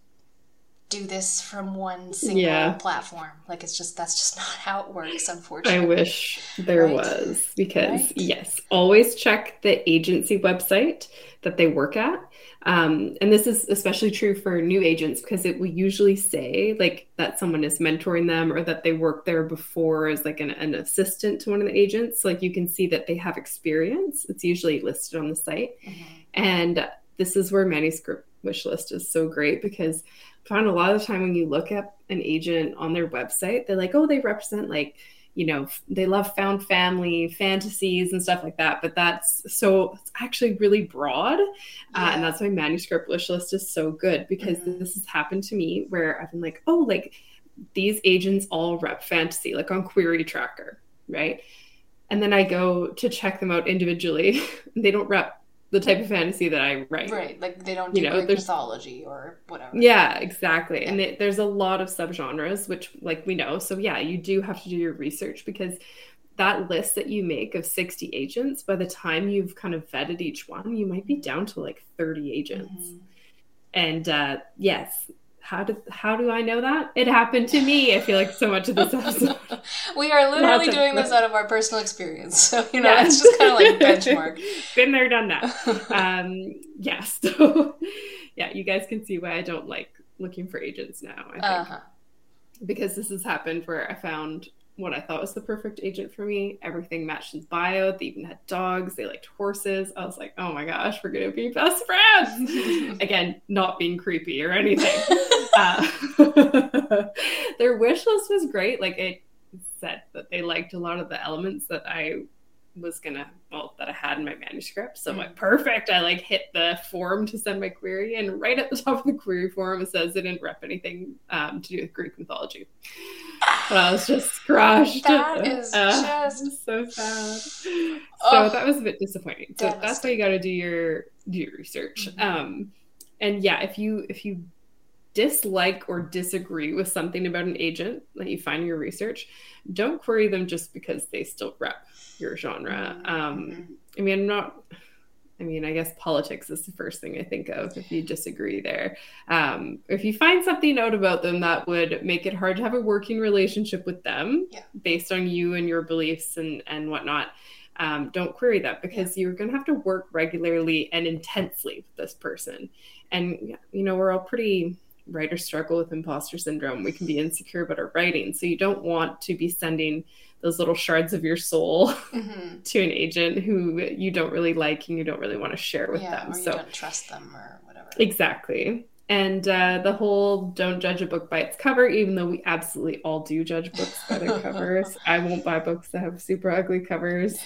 do this from one single yeah. platform. Like it's just that's just [LAUGHS] not how it works, unfortunately. I wish there right? was because right? yes, always check the agency website that they work at. Um, and this is especially true for new agents because it will usually say like that someone is mentoring them or that they worked there before as like an, an assistant to one of the agents. Like you can see that they have experience. It's usually listed on the site. Mm-hmm. And this is where manuscript wish list is so great because found a lot of the time when you look at an agent on their website, they're like, oh, they represent like you know they love found family fantasies and stuff like that but that's so it's actually really broad yeah. uh, and that's why manuscript wish list is so good because mm-hmm. this has happened to me where i've been like oh like these agents all rep fantasy, like on Query Tracker, right? And then I go to check them out individually. [LAUGHS] they don't rep the type of fantasy that I write. Right. Like they don't do you know, Greek mythology or whatever. Yeah, exactly. Yeah. And it, there's a lot of subgenres, which like we know. So yeah, you do have to do your research because that list that you make of 60 agents, by the time you've kind of vetted each one, you might be down to like 30 agents. Mm-hmm. And uh, yes, how did how do I know that? It happened to me. I feel like so much of this episode. [LAUGHS] we are literally doing this [LAUGHS] out of our personal experience, so you know yeah. it's just kind of like benchmark. [LAUGHS] Been there, done that. um, yeah, so yeah, you guys can see why I don't like looking for agents now. I think uh-huh. because this has happened where I found what I thought was the perfect agent for me. Everything matched his bio. They even had dogs. They liked horses. I was like, oh my gosh, we're gonna be best friends. [LAUGHS] Again, not being creepy or anything. [LAUGHS] uh, [LAUGHS] their wish list was great. Like it said that they liked a lot of the elements that I was gonna well that I had in my manuscript. So I'm like, mm. perfect. I like hit the form to send my query, and right at the [LAUGHS] top of the query form it says it didn't rep anything um, to do with Greek mythology. But I was just crushed. That is [LAUGHS] uh, just [LAUGHS] so sad. So that was a bit disappointing. So that's why you got to do your do your research. Mm-hmm. Um, and yeah, if you if you dislike or disagree with something about an agent that you find in your research, don't query them just because they still rep your genre. Mm-hmm. Um, I mean, I'm not. I mean, I guess politics is the first thing I think of if you disagree there. Um, if you find something out about them that would make it hard to have a working relationship with them yeah. based on you and your beliefs and, and whatnot, um, don't query that because yeah. you're going to have to work regularly and intensely with this person. And, you know, we're all pretty writers struggle with imposter syndrome. We can be insecure about our writing. So you don't want to be sending those little shards of your soul mm-hmm. [LAUGHS] to an agent who you don't really like and you don't really want to share with yeah, them. So don't trust them or whatever. Exactly. And uh, the whole don't judge a book by its cover, even though we absolutely all do judge books by their covers. [LAUGHS] I won't buy books that have super ugly covers.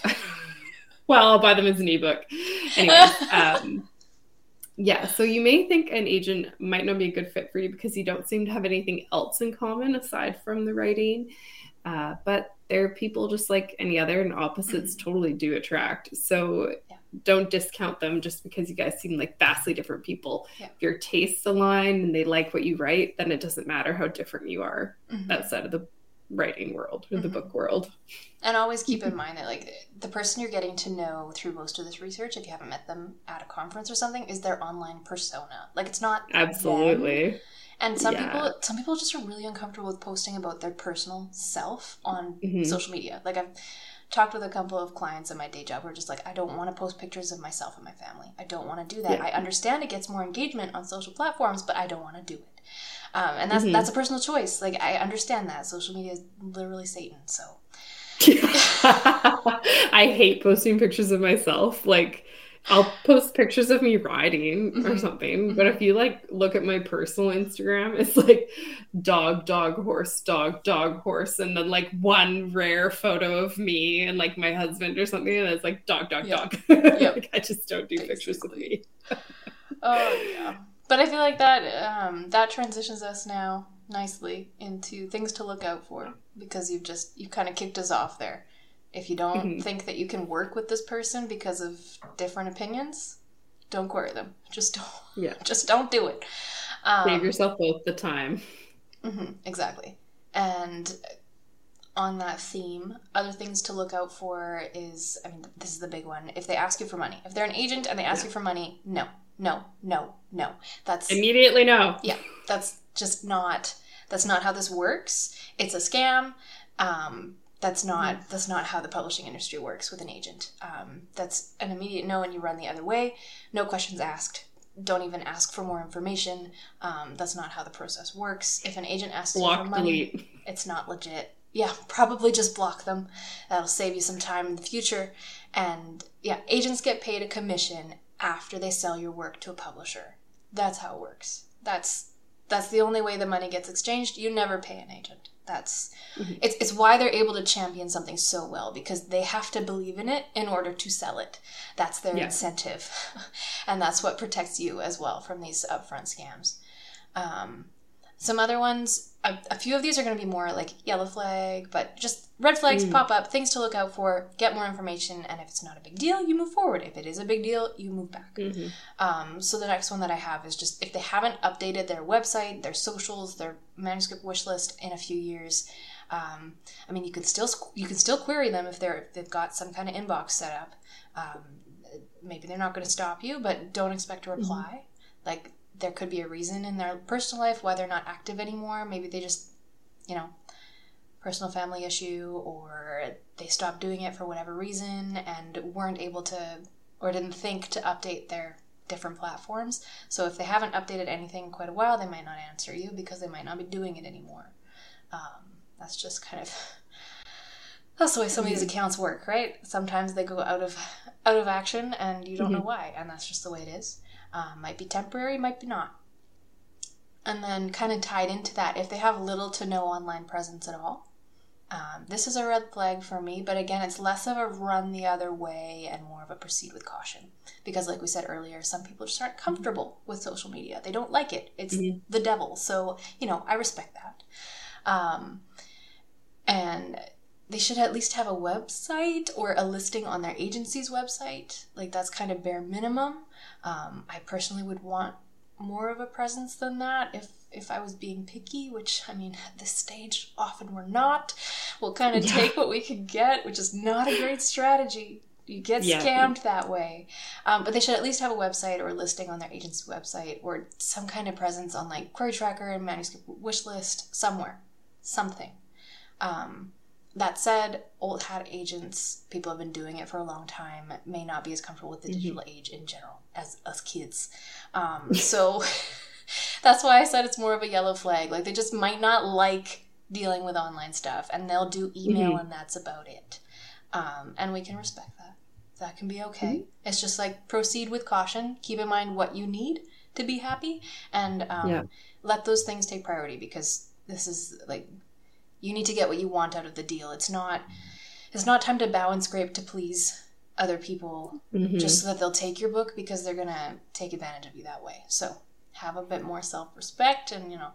[LAUGHS] well, I'll buy them as an ebook. Anyway. um, yeah, so you may think an agent might not be a good fit for you because you don't seem to have anything else in common aside from the writing. Uh, but there are people just like any other, and opposites mm-hmm. totally do attract. So yeah. don't discount them just because you guys seem like vastly different people. Yeah. If your tastes align and they like what you write, then it doesn't matter how different you are mm-hmm. outside of the writing world or mm-hmm. the book world. And always keep in [LAUGHS] mind that like the person you're getting to know through most of this research, if you haven't met them at a conference or something, is their online persona. Like it's not absolutely. Them. And some yeah. people, some people just are really uncomfortable with posting about their personal self on mm-hmm. social media. Like I've talked with a couple of clients in my day job who are just like, I don't want to post pictures of myself and my family. I don't want to do that. Yeah. I understand it gets more engagement on social platforms, but I don't want to do it. Um, and that's mm-hmm. that's a personal choice. Like I understand that social media is literally Satan. So [LAUGHS] I hate posting pictures of myself. Like I'll post pictures of me riding or mm-hmm. something. But if you like look at my personal Instagram, it's like dog, dog, horse, dog, dog, horse, and then like one rare photo of me and like my husband or something, and it's like dog, dog, yep. dog. [LAUGHS] Yep. like I just don't do Basically. pictures of me. oh [LAUGHS] yeah, but I feel like that um, that transitions us now nicely into things to look out for because you've just you've kind of kicked us off there. If you don't mm-hmm. think that you can work with this person because of different opinions, don't query them. Just don't. Yeah. [LAUGHS] Just don't do it. Um, Save yourself both the time. Mm-hmm, exactly. And on that theme, other things to look out for is I mean, this is the big one. If they ask you for money, if they're an agent and they ask yeah. you for money, no, no, no, no. That's immediately no. Yeah, that's just not. That's not how this works. It's a scam. Um, that's not mm that's not how the publishing industry works with an agent. Um, that's an immediate no, and you run the other way. No questions asked. Don't even ask for more information. Um, that's not how the process works. If an agent asks block, you for money, delete. [LAUGHS] it's not legit. Yeah, probably just block them. That'll save you some time in the future. And yeah, agents get paid a commission after they sell your work to a publisher. That's how it works. That's that's the only way the money gets exchanged. You never pay an agent. That's mm-hmm. it's it's why they're able to champion something so well because they have to believe in it in order to sell it. That's their yeah. incentive, [LAUGHS] and that's what protects you as well from these upfront scams. Um, some other ones, a, a few of these are going to be more like yellow flag, but just red flags mm. pop up, things to look out for, get more information, and if it's not a big deal, you move forward. If it is a big deal, you move back. Mm-hmm. Um, so the next one that I have is just if they haven't updated their website, their socials, their manuscript wish list in a few years. Um, I mean, you can still you can still query them if they're if they've got some kind of inbox set up. Um, maybe they're not going to stop you, but don't expect a reply. Mm-hmm. Like there could be a reason in their personal life why they're not active anymore. Maybe they just, you know, personal family issue or they stopped doing it for whatever reason and weren't able to or didn't think to update their different platforms. So if they haven't updated anything in quite a while, they might not answer you because they might not be doing it anymore. Um, that's just kind of [LAUGHS] that's the way some of these accounts work, right? Sometimes they go out of out of action and you don't mm-hmm. know why, and that's just the way it is. Um, might be temporary, might be not. And then, kind of tied into that, if they have little to no online presence at all, um, this is a red flag for me. But again, it's less of a run the other way and more of a proceed with caution. Because, like we said earlier, some people just aren't comfortable with social media. They don't like it. It's mm-hmm. the devil. So, you know, I respect that. Um, and they should at least have a website or a listing on their agency's website. Like that's kind of bare minimum. Um, I personally would want more of a presence than that if if I was being picky, which I mean at this stage often we're not. We'll kind of yeah. take what we can get, which is not a great strategy. You get yeah. scammed that way. Um, but they should at least have a website or a listing on their agency website or some kind of presence on like Query Tracker and Manuscript Wish List somewhere. Something. Um, that said, old hat agents, people have been doing it for a long time, may not be as comfortable with the mm-hmm. digital age in general as us kids. Um, so [LAUGHS] that's why I said it's more of a yellow flag. Like they just might not like dealing with online stuff, and they'll do email, mm-hmm. and that's about it. Um, and we can respect that. That can be okay. Mm-hmm. It's just like proceed with caution. Keep in mind what you need to be happy, and um, yeah. let those things take priority because this is like you need to get what you want out of the deal. It's not it's not time to bow and scrape to please other people mm-hmm. just so that they'll take your book because they're gonna take advantage of you that way. So have a bit more self respect and you know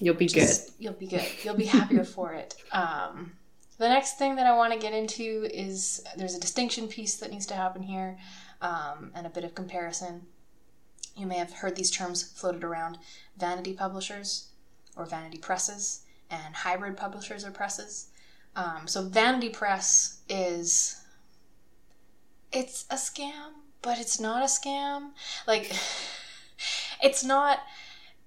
You'll be just, good. You'll be good. You'll be happier for it. Um, the next thing that I want to get into is there's a distinction piece that needs to happen here um, and a bit of comparison. You may have heard these terms floated around vanity publishers or vanity presses and hybrid publishers or presses. Um, so Vanity Press is it's a scam, but it's not a scam. Like [LAUGHS] it's not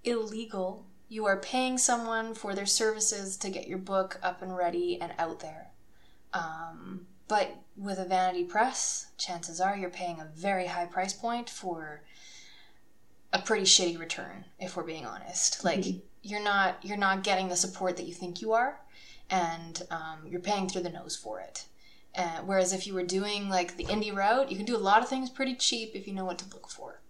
illegal. You are paying someone for their services to get your book up and ready and out there. Um, but with a vanity press, chances are you're paying a very high price point for a pretty shitty return, if we're being honest. Like mm-hmm you're not you're not getting the support that you think you are, and um, you're paying through the nose for it. Uh, whereas if you were doing like the indie route, you can do a lot of things pretty cheap if you know what to look for,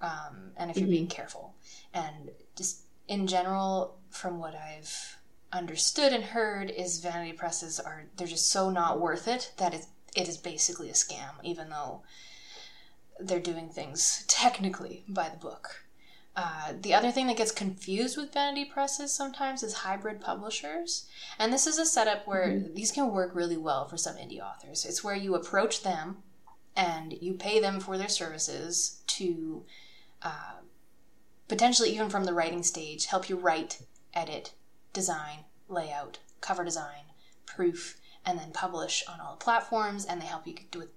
um, and if you're mm-hmm. being careful. And just in general, from what I've understood and heard, is vanity presses are they're just so not worth it that it it is basically a scam, even though they're doing things technically by the book. Uh, the other thing that gets confused with vanity presses sometimes is hybrid publishers. And this is a setup where mm-hmm. these can work really well for some indie authors. It's where you approach them and you pay them for their services to uh, potentially, even from the writing stage, help you write, edit, design, layout, cover design, proof, and then publish on all the platforms. And they help you do it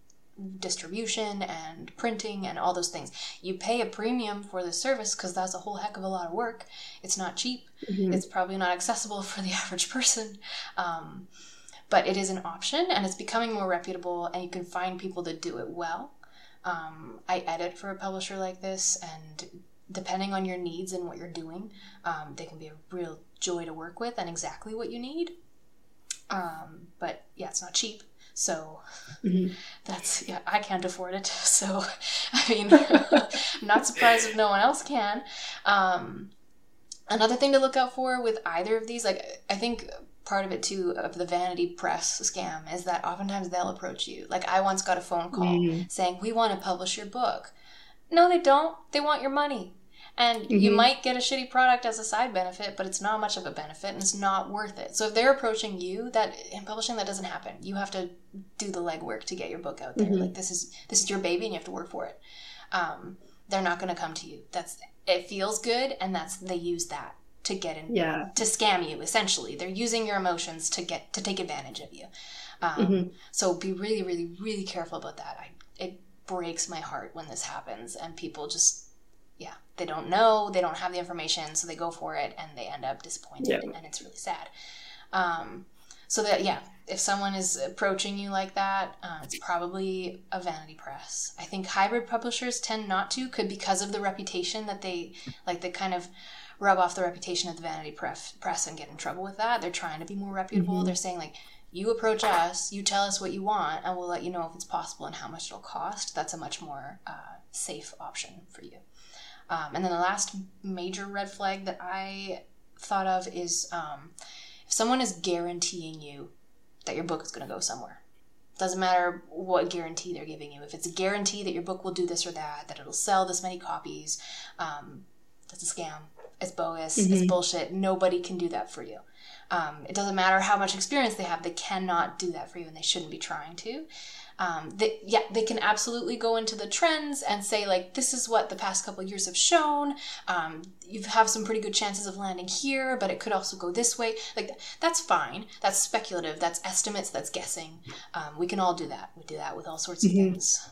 distribution and printing and all those things. You pay a premium for the service because that's a whole heck of a lot of work. It's not cheap. Mm-hmm. It's probably not accessible [LAUGHS] for the average person. Um, but it is an option and it's becoming more reputable and you can find people that do it well. Um, I edit for a publisher like this and depending on your needs and what you're doing, um, they can be a real joy to work with and exactly what you need. Um, but yeah, it's not cheap. So mm-hmm. that's yeah, I can't afford it. [LAUGHS] So I mean, I'm [LAUGHS] not surprised if no one else can. Um, another thing to look out for with either of these, like I think part of it too of the vanity press scam is that oftentimes they'll approach you. Like I once got a phone call mm-hmm. saying, "We want to publish your book." No, they don't. They want your money. And mm-hmm. you might get a shitty product as a side benefit, but it's not much of a benefit and it's not worth it. So if they're approaching you, that in publishing that doesn't happen. You have to do the legwork to get your book out there. Mm-hmm. Like this is this is your baby and you have to work for it. Um, they're not going to come to you. That's it feels good and that's they use that to get in yeah to scam you essentially they're using your emotions to get to take advantage of you um, mm-hmm. so be really really really careful about that I, it breaks my heart when this happens and people just yeah they don't know they don't have the information so they go for it and they end up disappointed yep. and it's really sad. Um, so that yeah if someone is approaching you like that uh, it's probably a vanity press. I think hybrid publishers tend not to could because of the reputation that they like they kind of rub off the reputation of the vanity press, press and get in trouble with that. They're trying to be more reputable. Mm-hmm. they're saying like you approach us you tell us what you want and we'll let you know if it's possible and how much it'll cost. That's a much more uh, safe option for you um, and then the last major red flag that i thought of is um, if someone is guaranteeing you that your book is going to go somewhere doesn't matter what guarantee they're giving you. If it's a guarantee that your book will do this or that that it'll sell this many copies um, that's a scam. It's bogus. Mm-hmm. it's bullshit. Nobody can do that for you. Um, it doesn't matter how much experience they have they cannot do that for you and they shouldn't be trying to um, they, yeah, they can absolutely go into the trends and say like, this is what the past couple years have shown. Um, you have some pretty good chances of landing here, but it could also go this way. Like that's fine. That's speculative. That's estimates. That's guessing. Um, we can all do that. We do that with all sorts of mm-hmm. things.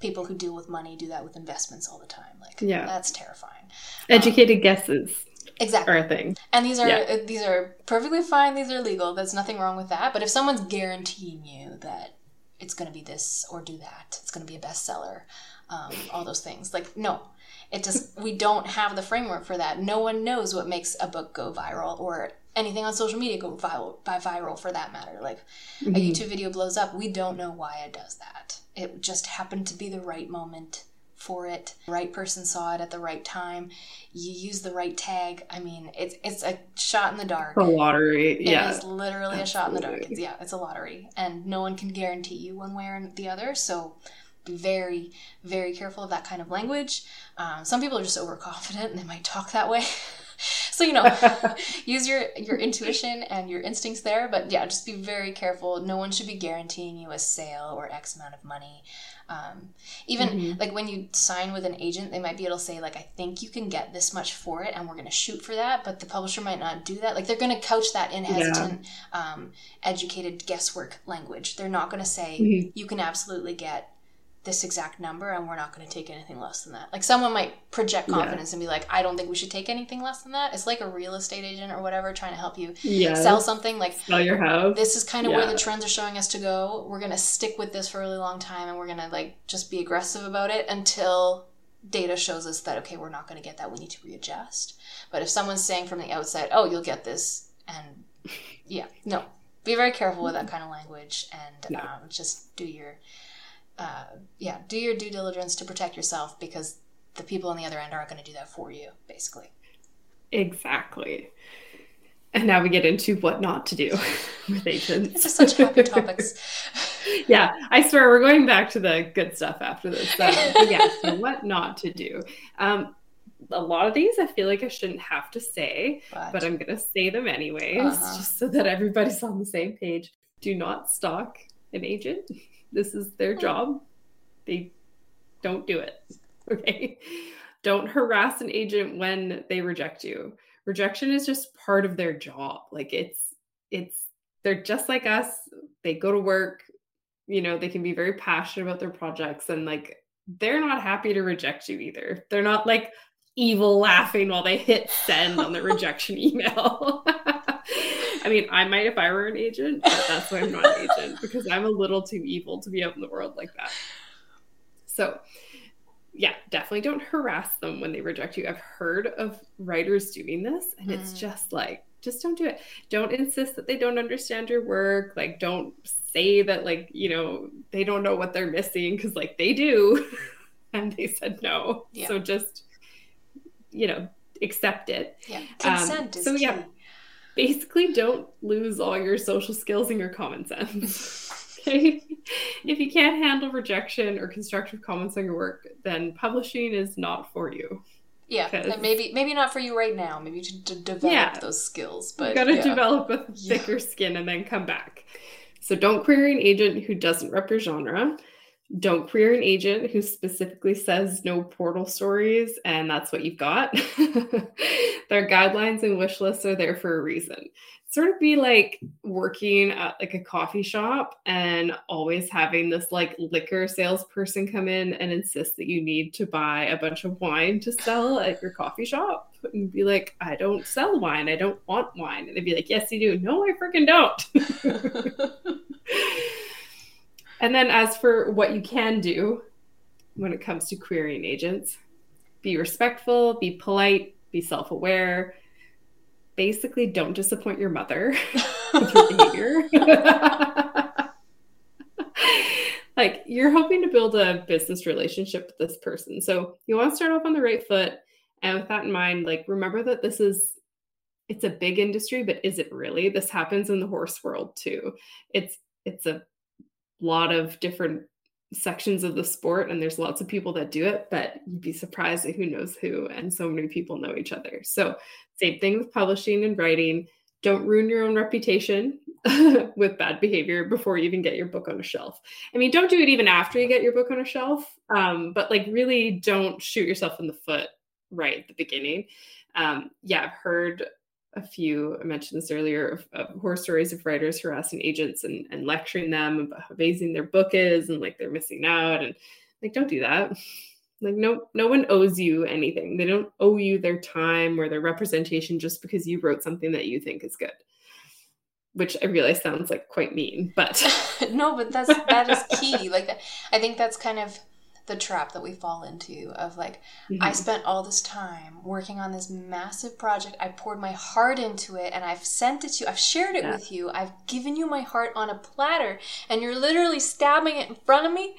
People who deal with money do that with investments all the time. Like, yeah, that's terrifying. Educated um, guesses exactly are a thing and these are yeah. these are perfectly fine these are legal there's nothing wrong with that but if someone's guaranteeing you that it's going to be this or do that. It's going to be a bestseller. Um, all those things. Like, no, it just, [LAUGHS] we don't have the framework for that. No one knows what makes a book go viral or anything on social media go viral, by viral for that matter. Like, mm-hmm. a YouTube video blows up. We don't know why it does that. It just happened to be the right moment for it. The right person saw it at the right time. You use the right tag. I mean, it's it's a shot in the dark. A lottery. Yeah. It is literally Absolutely. a shot in the dark. It's, yeah, it's a lottery. And no one can guarantee you one way or the other. So be very, very careful of that kind of language. Um, some people are just overconfident and they might talk that way. [LAUGHS] so you know [LAUGHS] use your your intuition and your instincts there but yeah just be very careful no one should be guaranteeing you a sale or x amount of money um, even mm-hmm. like when you sign with an agent, they might be able to say like, "I think you can get this much for it, and we're going to shoot for that." But the publisher might not do that. Like they're going to couch that in hesitant, yeah. um, educated guesswork language. They're not going to say mm-hmm. you can absolutely get this exact number and we're not going to take anything less than that. Like someone might project confidence yeah. and be like, I don't think we should take anything less than that. It's like a real estate agent or whatever trying to help you yes. sell something. Like sell your house. This is kind of yeah. where the trends are showing us to go. We're going to stick with this for a really long time and we're going to like just be aggressive about it until data shows us that okay, we're not going to get that. We need to readjust. But if someone's saying from the outset, oh, you'll get this, and yeah, no, be very careful with that kind of language and no. um, just do your uh, yeah, do your due diligence to protect yourself because the people on the other end aren't going to do that for you, basically. Exactly. And now we get into what not to do [LAUGHS] with agents. It's just such happy [LAUGHS] topics. yeah, I swear we're going back to the good stuff after this. Uh, [LAUGHS] yeah, so what not to do. Um, a lot of these I feel like I shouldn't have to say, but, but I'm going to say them anyways, uh-huh. just so that everybody's on the same page. Do not stalk an agent. This is their job. They don't do it. [LAUGHS] Okay. Don't harass an agent when they reject you. Rejection is just part of their job. Like it's it's they're just like us. They go to work, you know, they can be very passionate about their projects and like they're not happy to reject you either. They're not like evil laughing while they hit send on the [LAUGHS] rejection email. [LAUGHS] I mean, I might if I were an agent, but that's why I'm not an agent because I'm a little too evil to be out in the world like that. So, yeah, definitely don't harass them when they reject you. I've heard of writers doing this, and mm. it's just like, just don't do it. Don't insist that they don't understand your work. Like, don't say that, like, you know, they don't know what they're missing because, like, they do. [LAUGHS] and they said no. Yeah. So just, you know, accept it. Yeah. Consent um, is so, key. yeah basically don't lose all your social skills and your common sense. [LAUGHS] okay? If you can't handle rejection or constructive comments on your work, then publishing is not for you. Yeah, maybe maybe not for you right now. Maybe to, to develop yeah. those skills, but you got to yeah. develop a thicker yeah. skin and then come back. So don't query an agent who doesn't rep your genre. Don't query an agent who specifically says no portal stories and that's what you've got. [LAUGHS] Their guidelines and wish lists are there for a reason. Sort of be like working at like a coffee shop and always having this like liquor salesperson come in and insist that you need to buy a bunch of wine to sell at your coffee shop and be like i don't sell wine. I don't want wine. And they'd be like yes you do. No i freaking don't [LAUGHS] [LAUGHS] and then as for what you can do when it comes to querying agents be respectful be polite be self-aware basically don't disappoint your mother [LAUGHS] with your behavior. [LAUGHS] like you're hoping to build a business relationship with this person. So you want to start off on the right foot. And with that in mind, like remember that this is it's a big industry, but is it really? This happens in the horse world too. It's it's a lot of different sections of the sport and there's lots of people that do it but you'd be surprised at who knows who and so many people know each other. So same thing with publishing and writing. Don't ruin your own reputation [LAUGHS] with bad behavior before you even get your book on a shelf. I mean don't do it even after you get your book on a shelf um, but like really don't shoot yourself in the foot right at the beginning. Um, yeah i've heard a few, I mentioned this earlier, of, of, horror stories of writers harassing agents and, and lecturing them about how amazing their book is and like they're missing out. And like, don't do that. Like, no, no one owes you anything. They don't owe you their time or their representation just because you wrote something that you think is good. Which I realize sounds like quite mean, but [LAUGHS] no, but that's that is key. Like, I think that's kind of the trap that we fall into of like mm-hmm. I spent all this time working on this massive project. I poured my heart into it and I've sent it to you. I've shared it yeah. with you. I've given you my heart on a platter and you're literally stabbing it in front of me.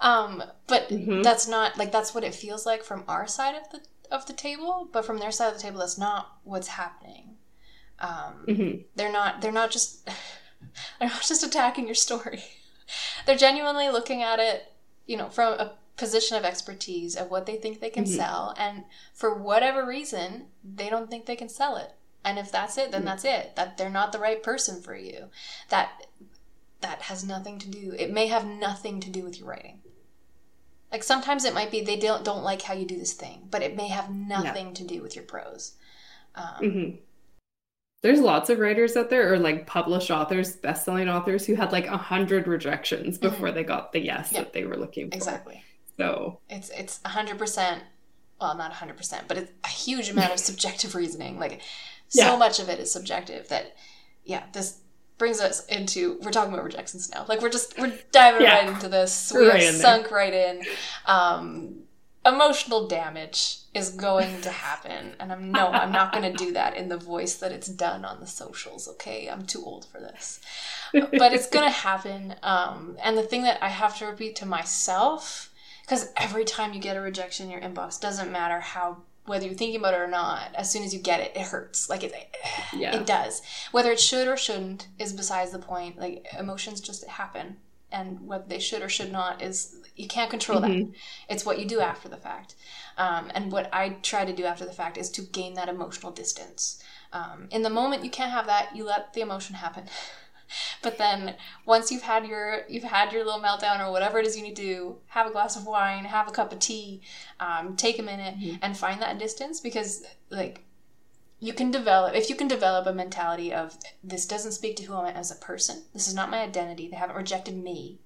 Um, but mm-hmm. that's not like that's what it feels like from our side of the of the table, but from their side of the table that's not what's happening. Um, mm-hmm. they're not they're not just [LAUGHS] they're not just attacking your story. [LAUGHS] they're genuinely looking at it, you know, from a position of expertise of what they think they can mm-hmm. sell and for whatever reason they don't think they can sell it and if that's it then mm-hmm. that's it that they're not the right person for you that that has nothing to do it may have nothing to do with your writing like sometimes it might be they don't don't like how you do this thing but it may have nothing to do with your prose um, mm-hmm. there's lots of writers out there or like published authors best-selling authors who had like a hundred rejections before mm-hmm. they got the yes yep. that they were looking for exactly so it's it's hundred percent. Well, not hundred percent, but it's a huge amount of [LAUGHS] subjective reasoning. Like so yeah. much of it is subjective that yeah, this brings us into we're talking about rejections now. Like we're just we're diving yeah. right into this. We right sunk right in. Um, emotional damage is going to happen and i'm no i'm not going to do that in the voice that it's done on the socials okay i'm too old for this but it's going [LAUGHS] to happen um, and the thing that i have to repeat to myself because every time you get a rejection in your inbox doesn't matter how whether you're thinking about it or not as soon as you get it it hurts. Like it [SIGHS] yeah. it does. Whether it should or shouldn't is besides the point. Like emotions just happen. And whether they should or should not is you can't control mm-hmm. that it's what you do after the fact. Um, and what i try to do after the fact is to gain that emotional distance. Um, in the moment you can't have that you let the emotion happen [LAUGHS] but then once you've had your you've had your little meltdown or whatever it is you need to do, have a glass of wine, have a cup of tea, um, take a minute mm-hmm. and find that distance because like you can develop if you can develop a mentality of this doesn't speak to who I am as a person. This is not my identity. They haven't rejected me.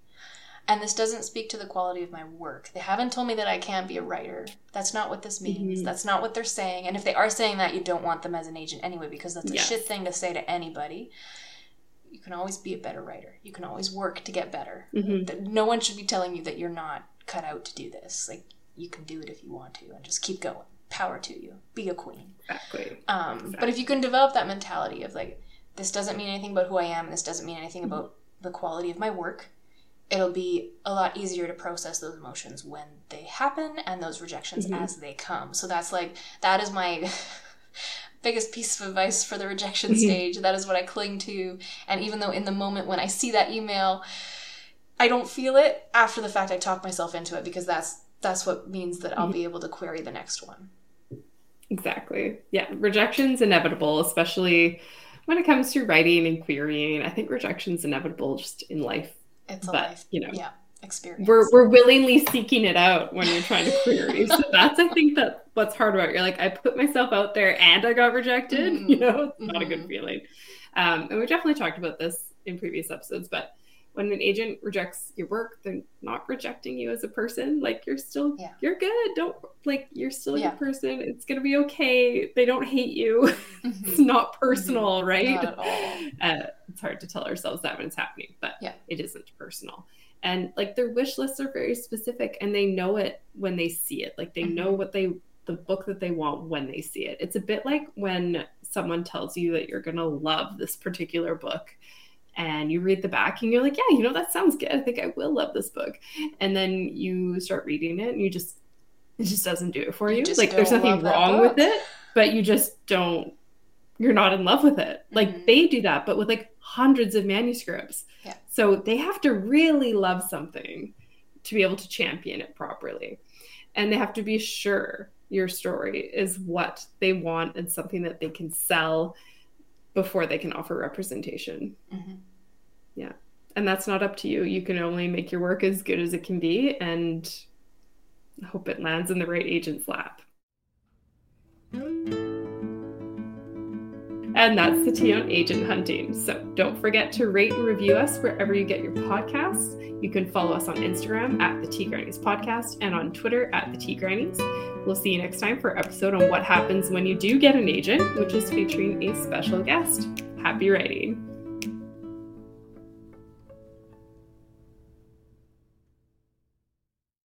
And this doesn't speak to the quality of my work. They haven't told me that I can't be a writer. That's not what this means. Mm-hmm. That's not what they're saying. And if they are saying that, you don't want them as an agent anyway, because that's a yes. shit thing to say to anybody you can always be a better writer. You can always work to get better. Mm-hmm. No one should be telling you that you're not cut out to do this. Like you can do it if you want to, and just keep going. Power to you. Be a queen. Exactly. Um, exactly. But if you can develop that mentality of like, this doesn't mean anything about who I am. This doesn't mean anything mm-hmm. about the quality of my work. It'll be a lot easier to process those emotions when they happen and those rejections mm-hmm. as they come. So that's like that is my [LAUGHS] biggest piece of advice for the rejection mm-hmm. stage. That is what I cling to. And even though in the moment when I see that email, I don't feel it, after the fact I talk myself into it because that's that's what means that I'll mm-hmm. be able to query the next one. Exactly. Yeah. Rejection's inevitable, especially when it comes to writing and querying. I think rejection's inevitable just in life. It's a but, life, you know, yeah, experience. We're we're willingly seeking it out when you're trying to query. so that's I think that what's hard about it. You're like, I put myself out there and I got rejected. [LAUGHS] Mm-hmm. You know, it's not mm-hmm. a good mm-hmm. feeling. Um, and we definitely talked about this in previous episodes, but when an agent rejects your work, they're not rejecting you as a person. Like you're still yeah. you're good. Don't like you're still a yeah. good person. It's gonna be okay. They don't hate you. [LAUGHS] Mm-hmm. it's not personal, mm-hmm. right? Not [LAUGHS] uh, it's hard to tell ourselves that when it's happening, but yeah, it isn't personal. And like their wish lists are very specific, and they know it when they see it. Like they mm-hmm. know what they the book that they want when they see it. It's a bit like when someone tells you that you're gonna love this particular book and you read the back and you're like, yeah, you know, that sounds good. I think I will love this book. And then you start reading it and you just, it just doesn't do it for you. you. Like there's nothing wrong with it, but you just don't, you're not in love with it. Like mm-hmm. they do that, but with like hundreds of manuscripts. Yeah. So they have to really love something to be able to champion it properly. And they have to be sure your story is what they want and something that they can sell before they can offer representation. Mm-hmm. Yeah. And that's not up to you. You can only make your work as good as it can be and hope it lands in the right agent's lap. And that's the tea on agent hunting. So don't forget to rate and review us wherever you get your podcasts. You can follow us on Instagram at the Tea Grannies Podcast and on Twitter at the Tea Grannies. We'll see you next time for episode on what happens when you do get an agent, which is featuring a special guest. Happy writing.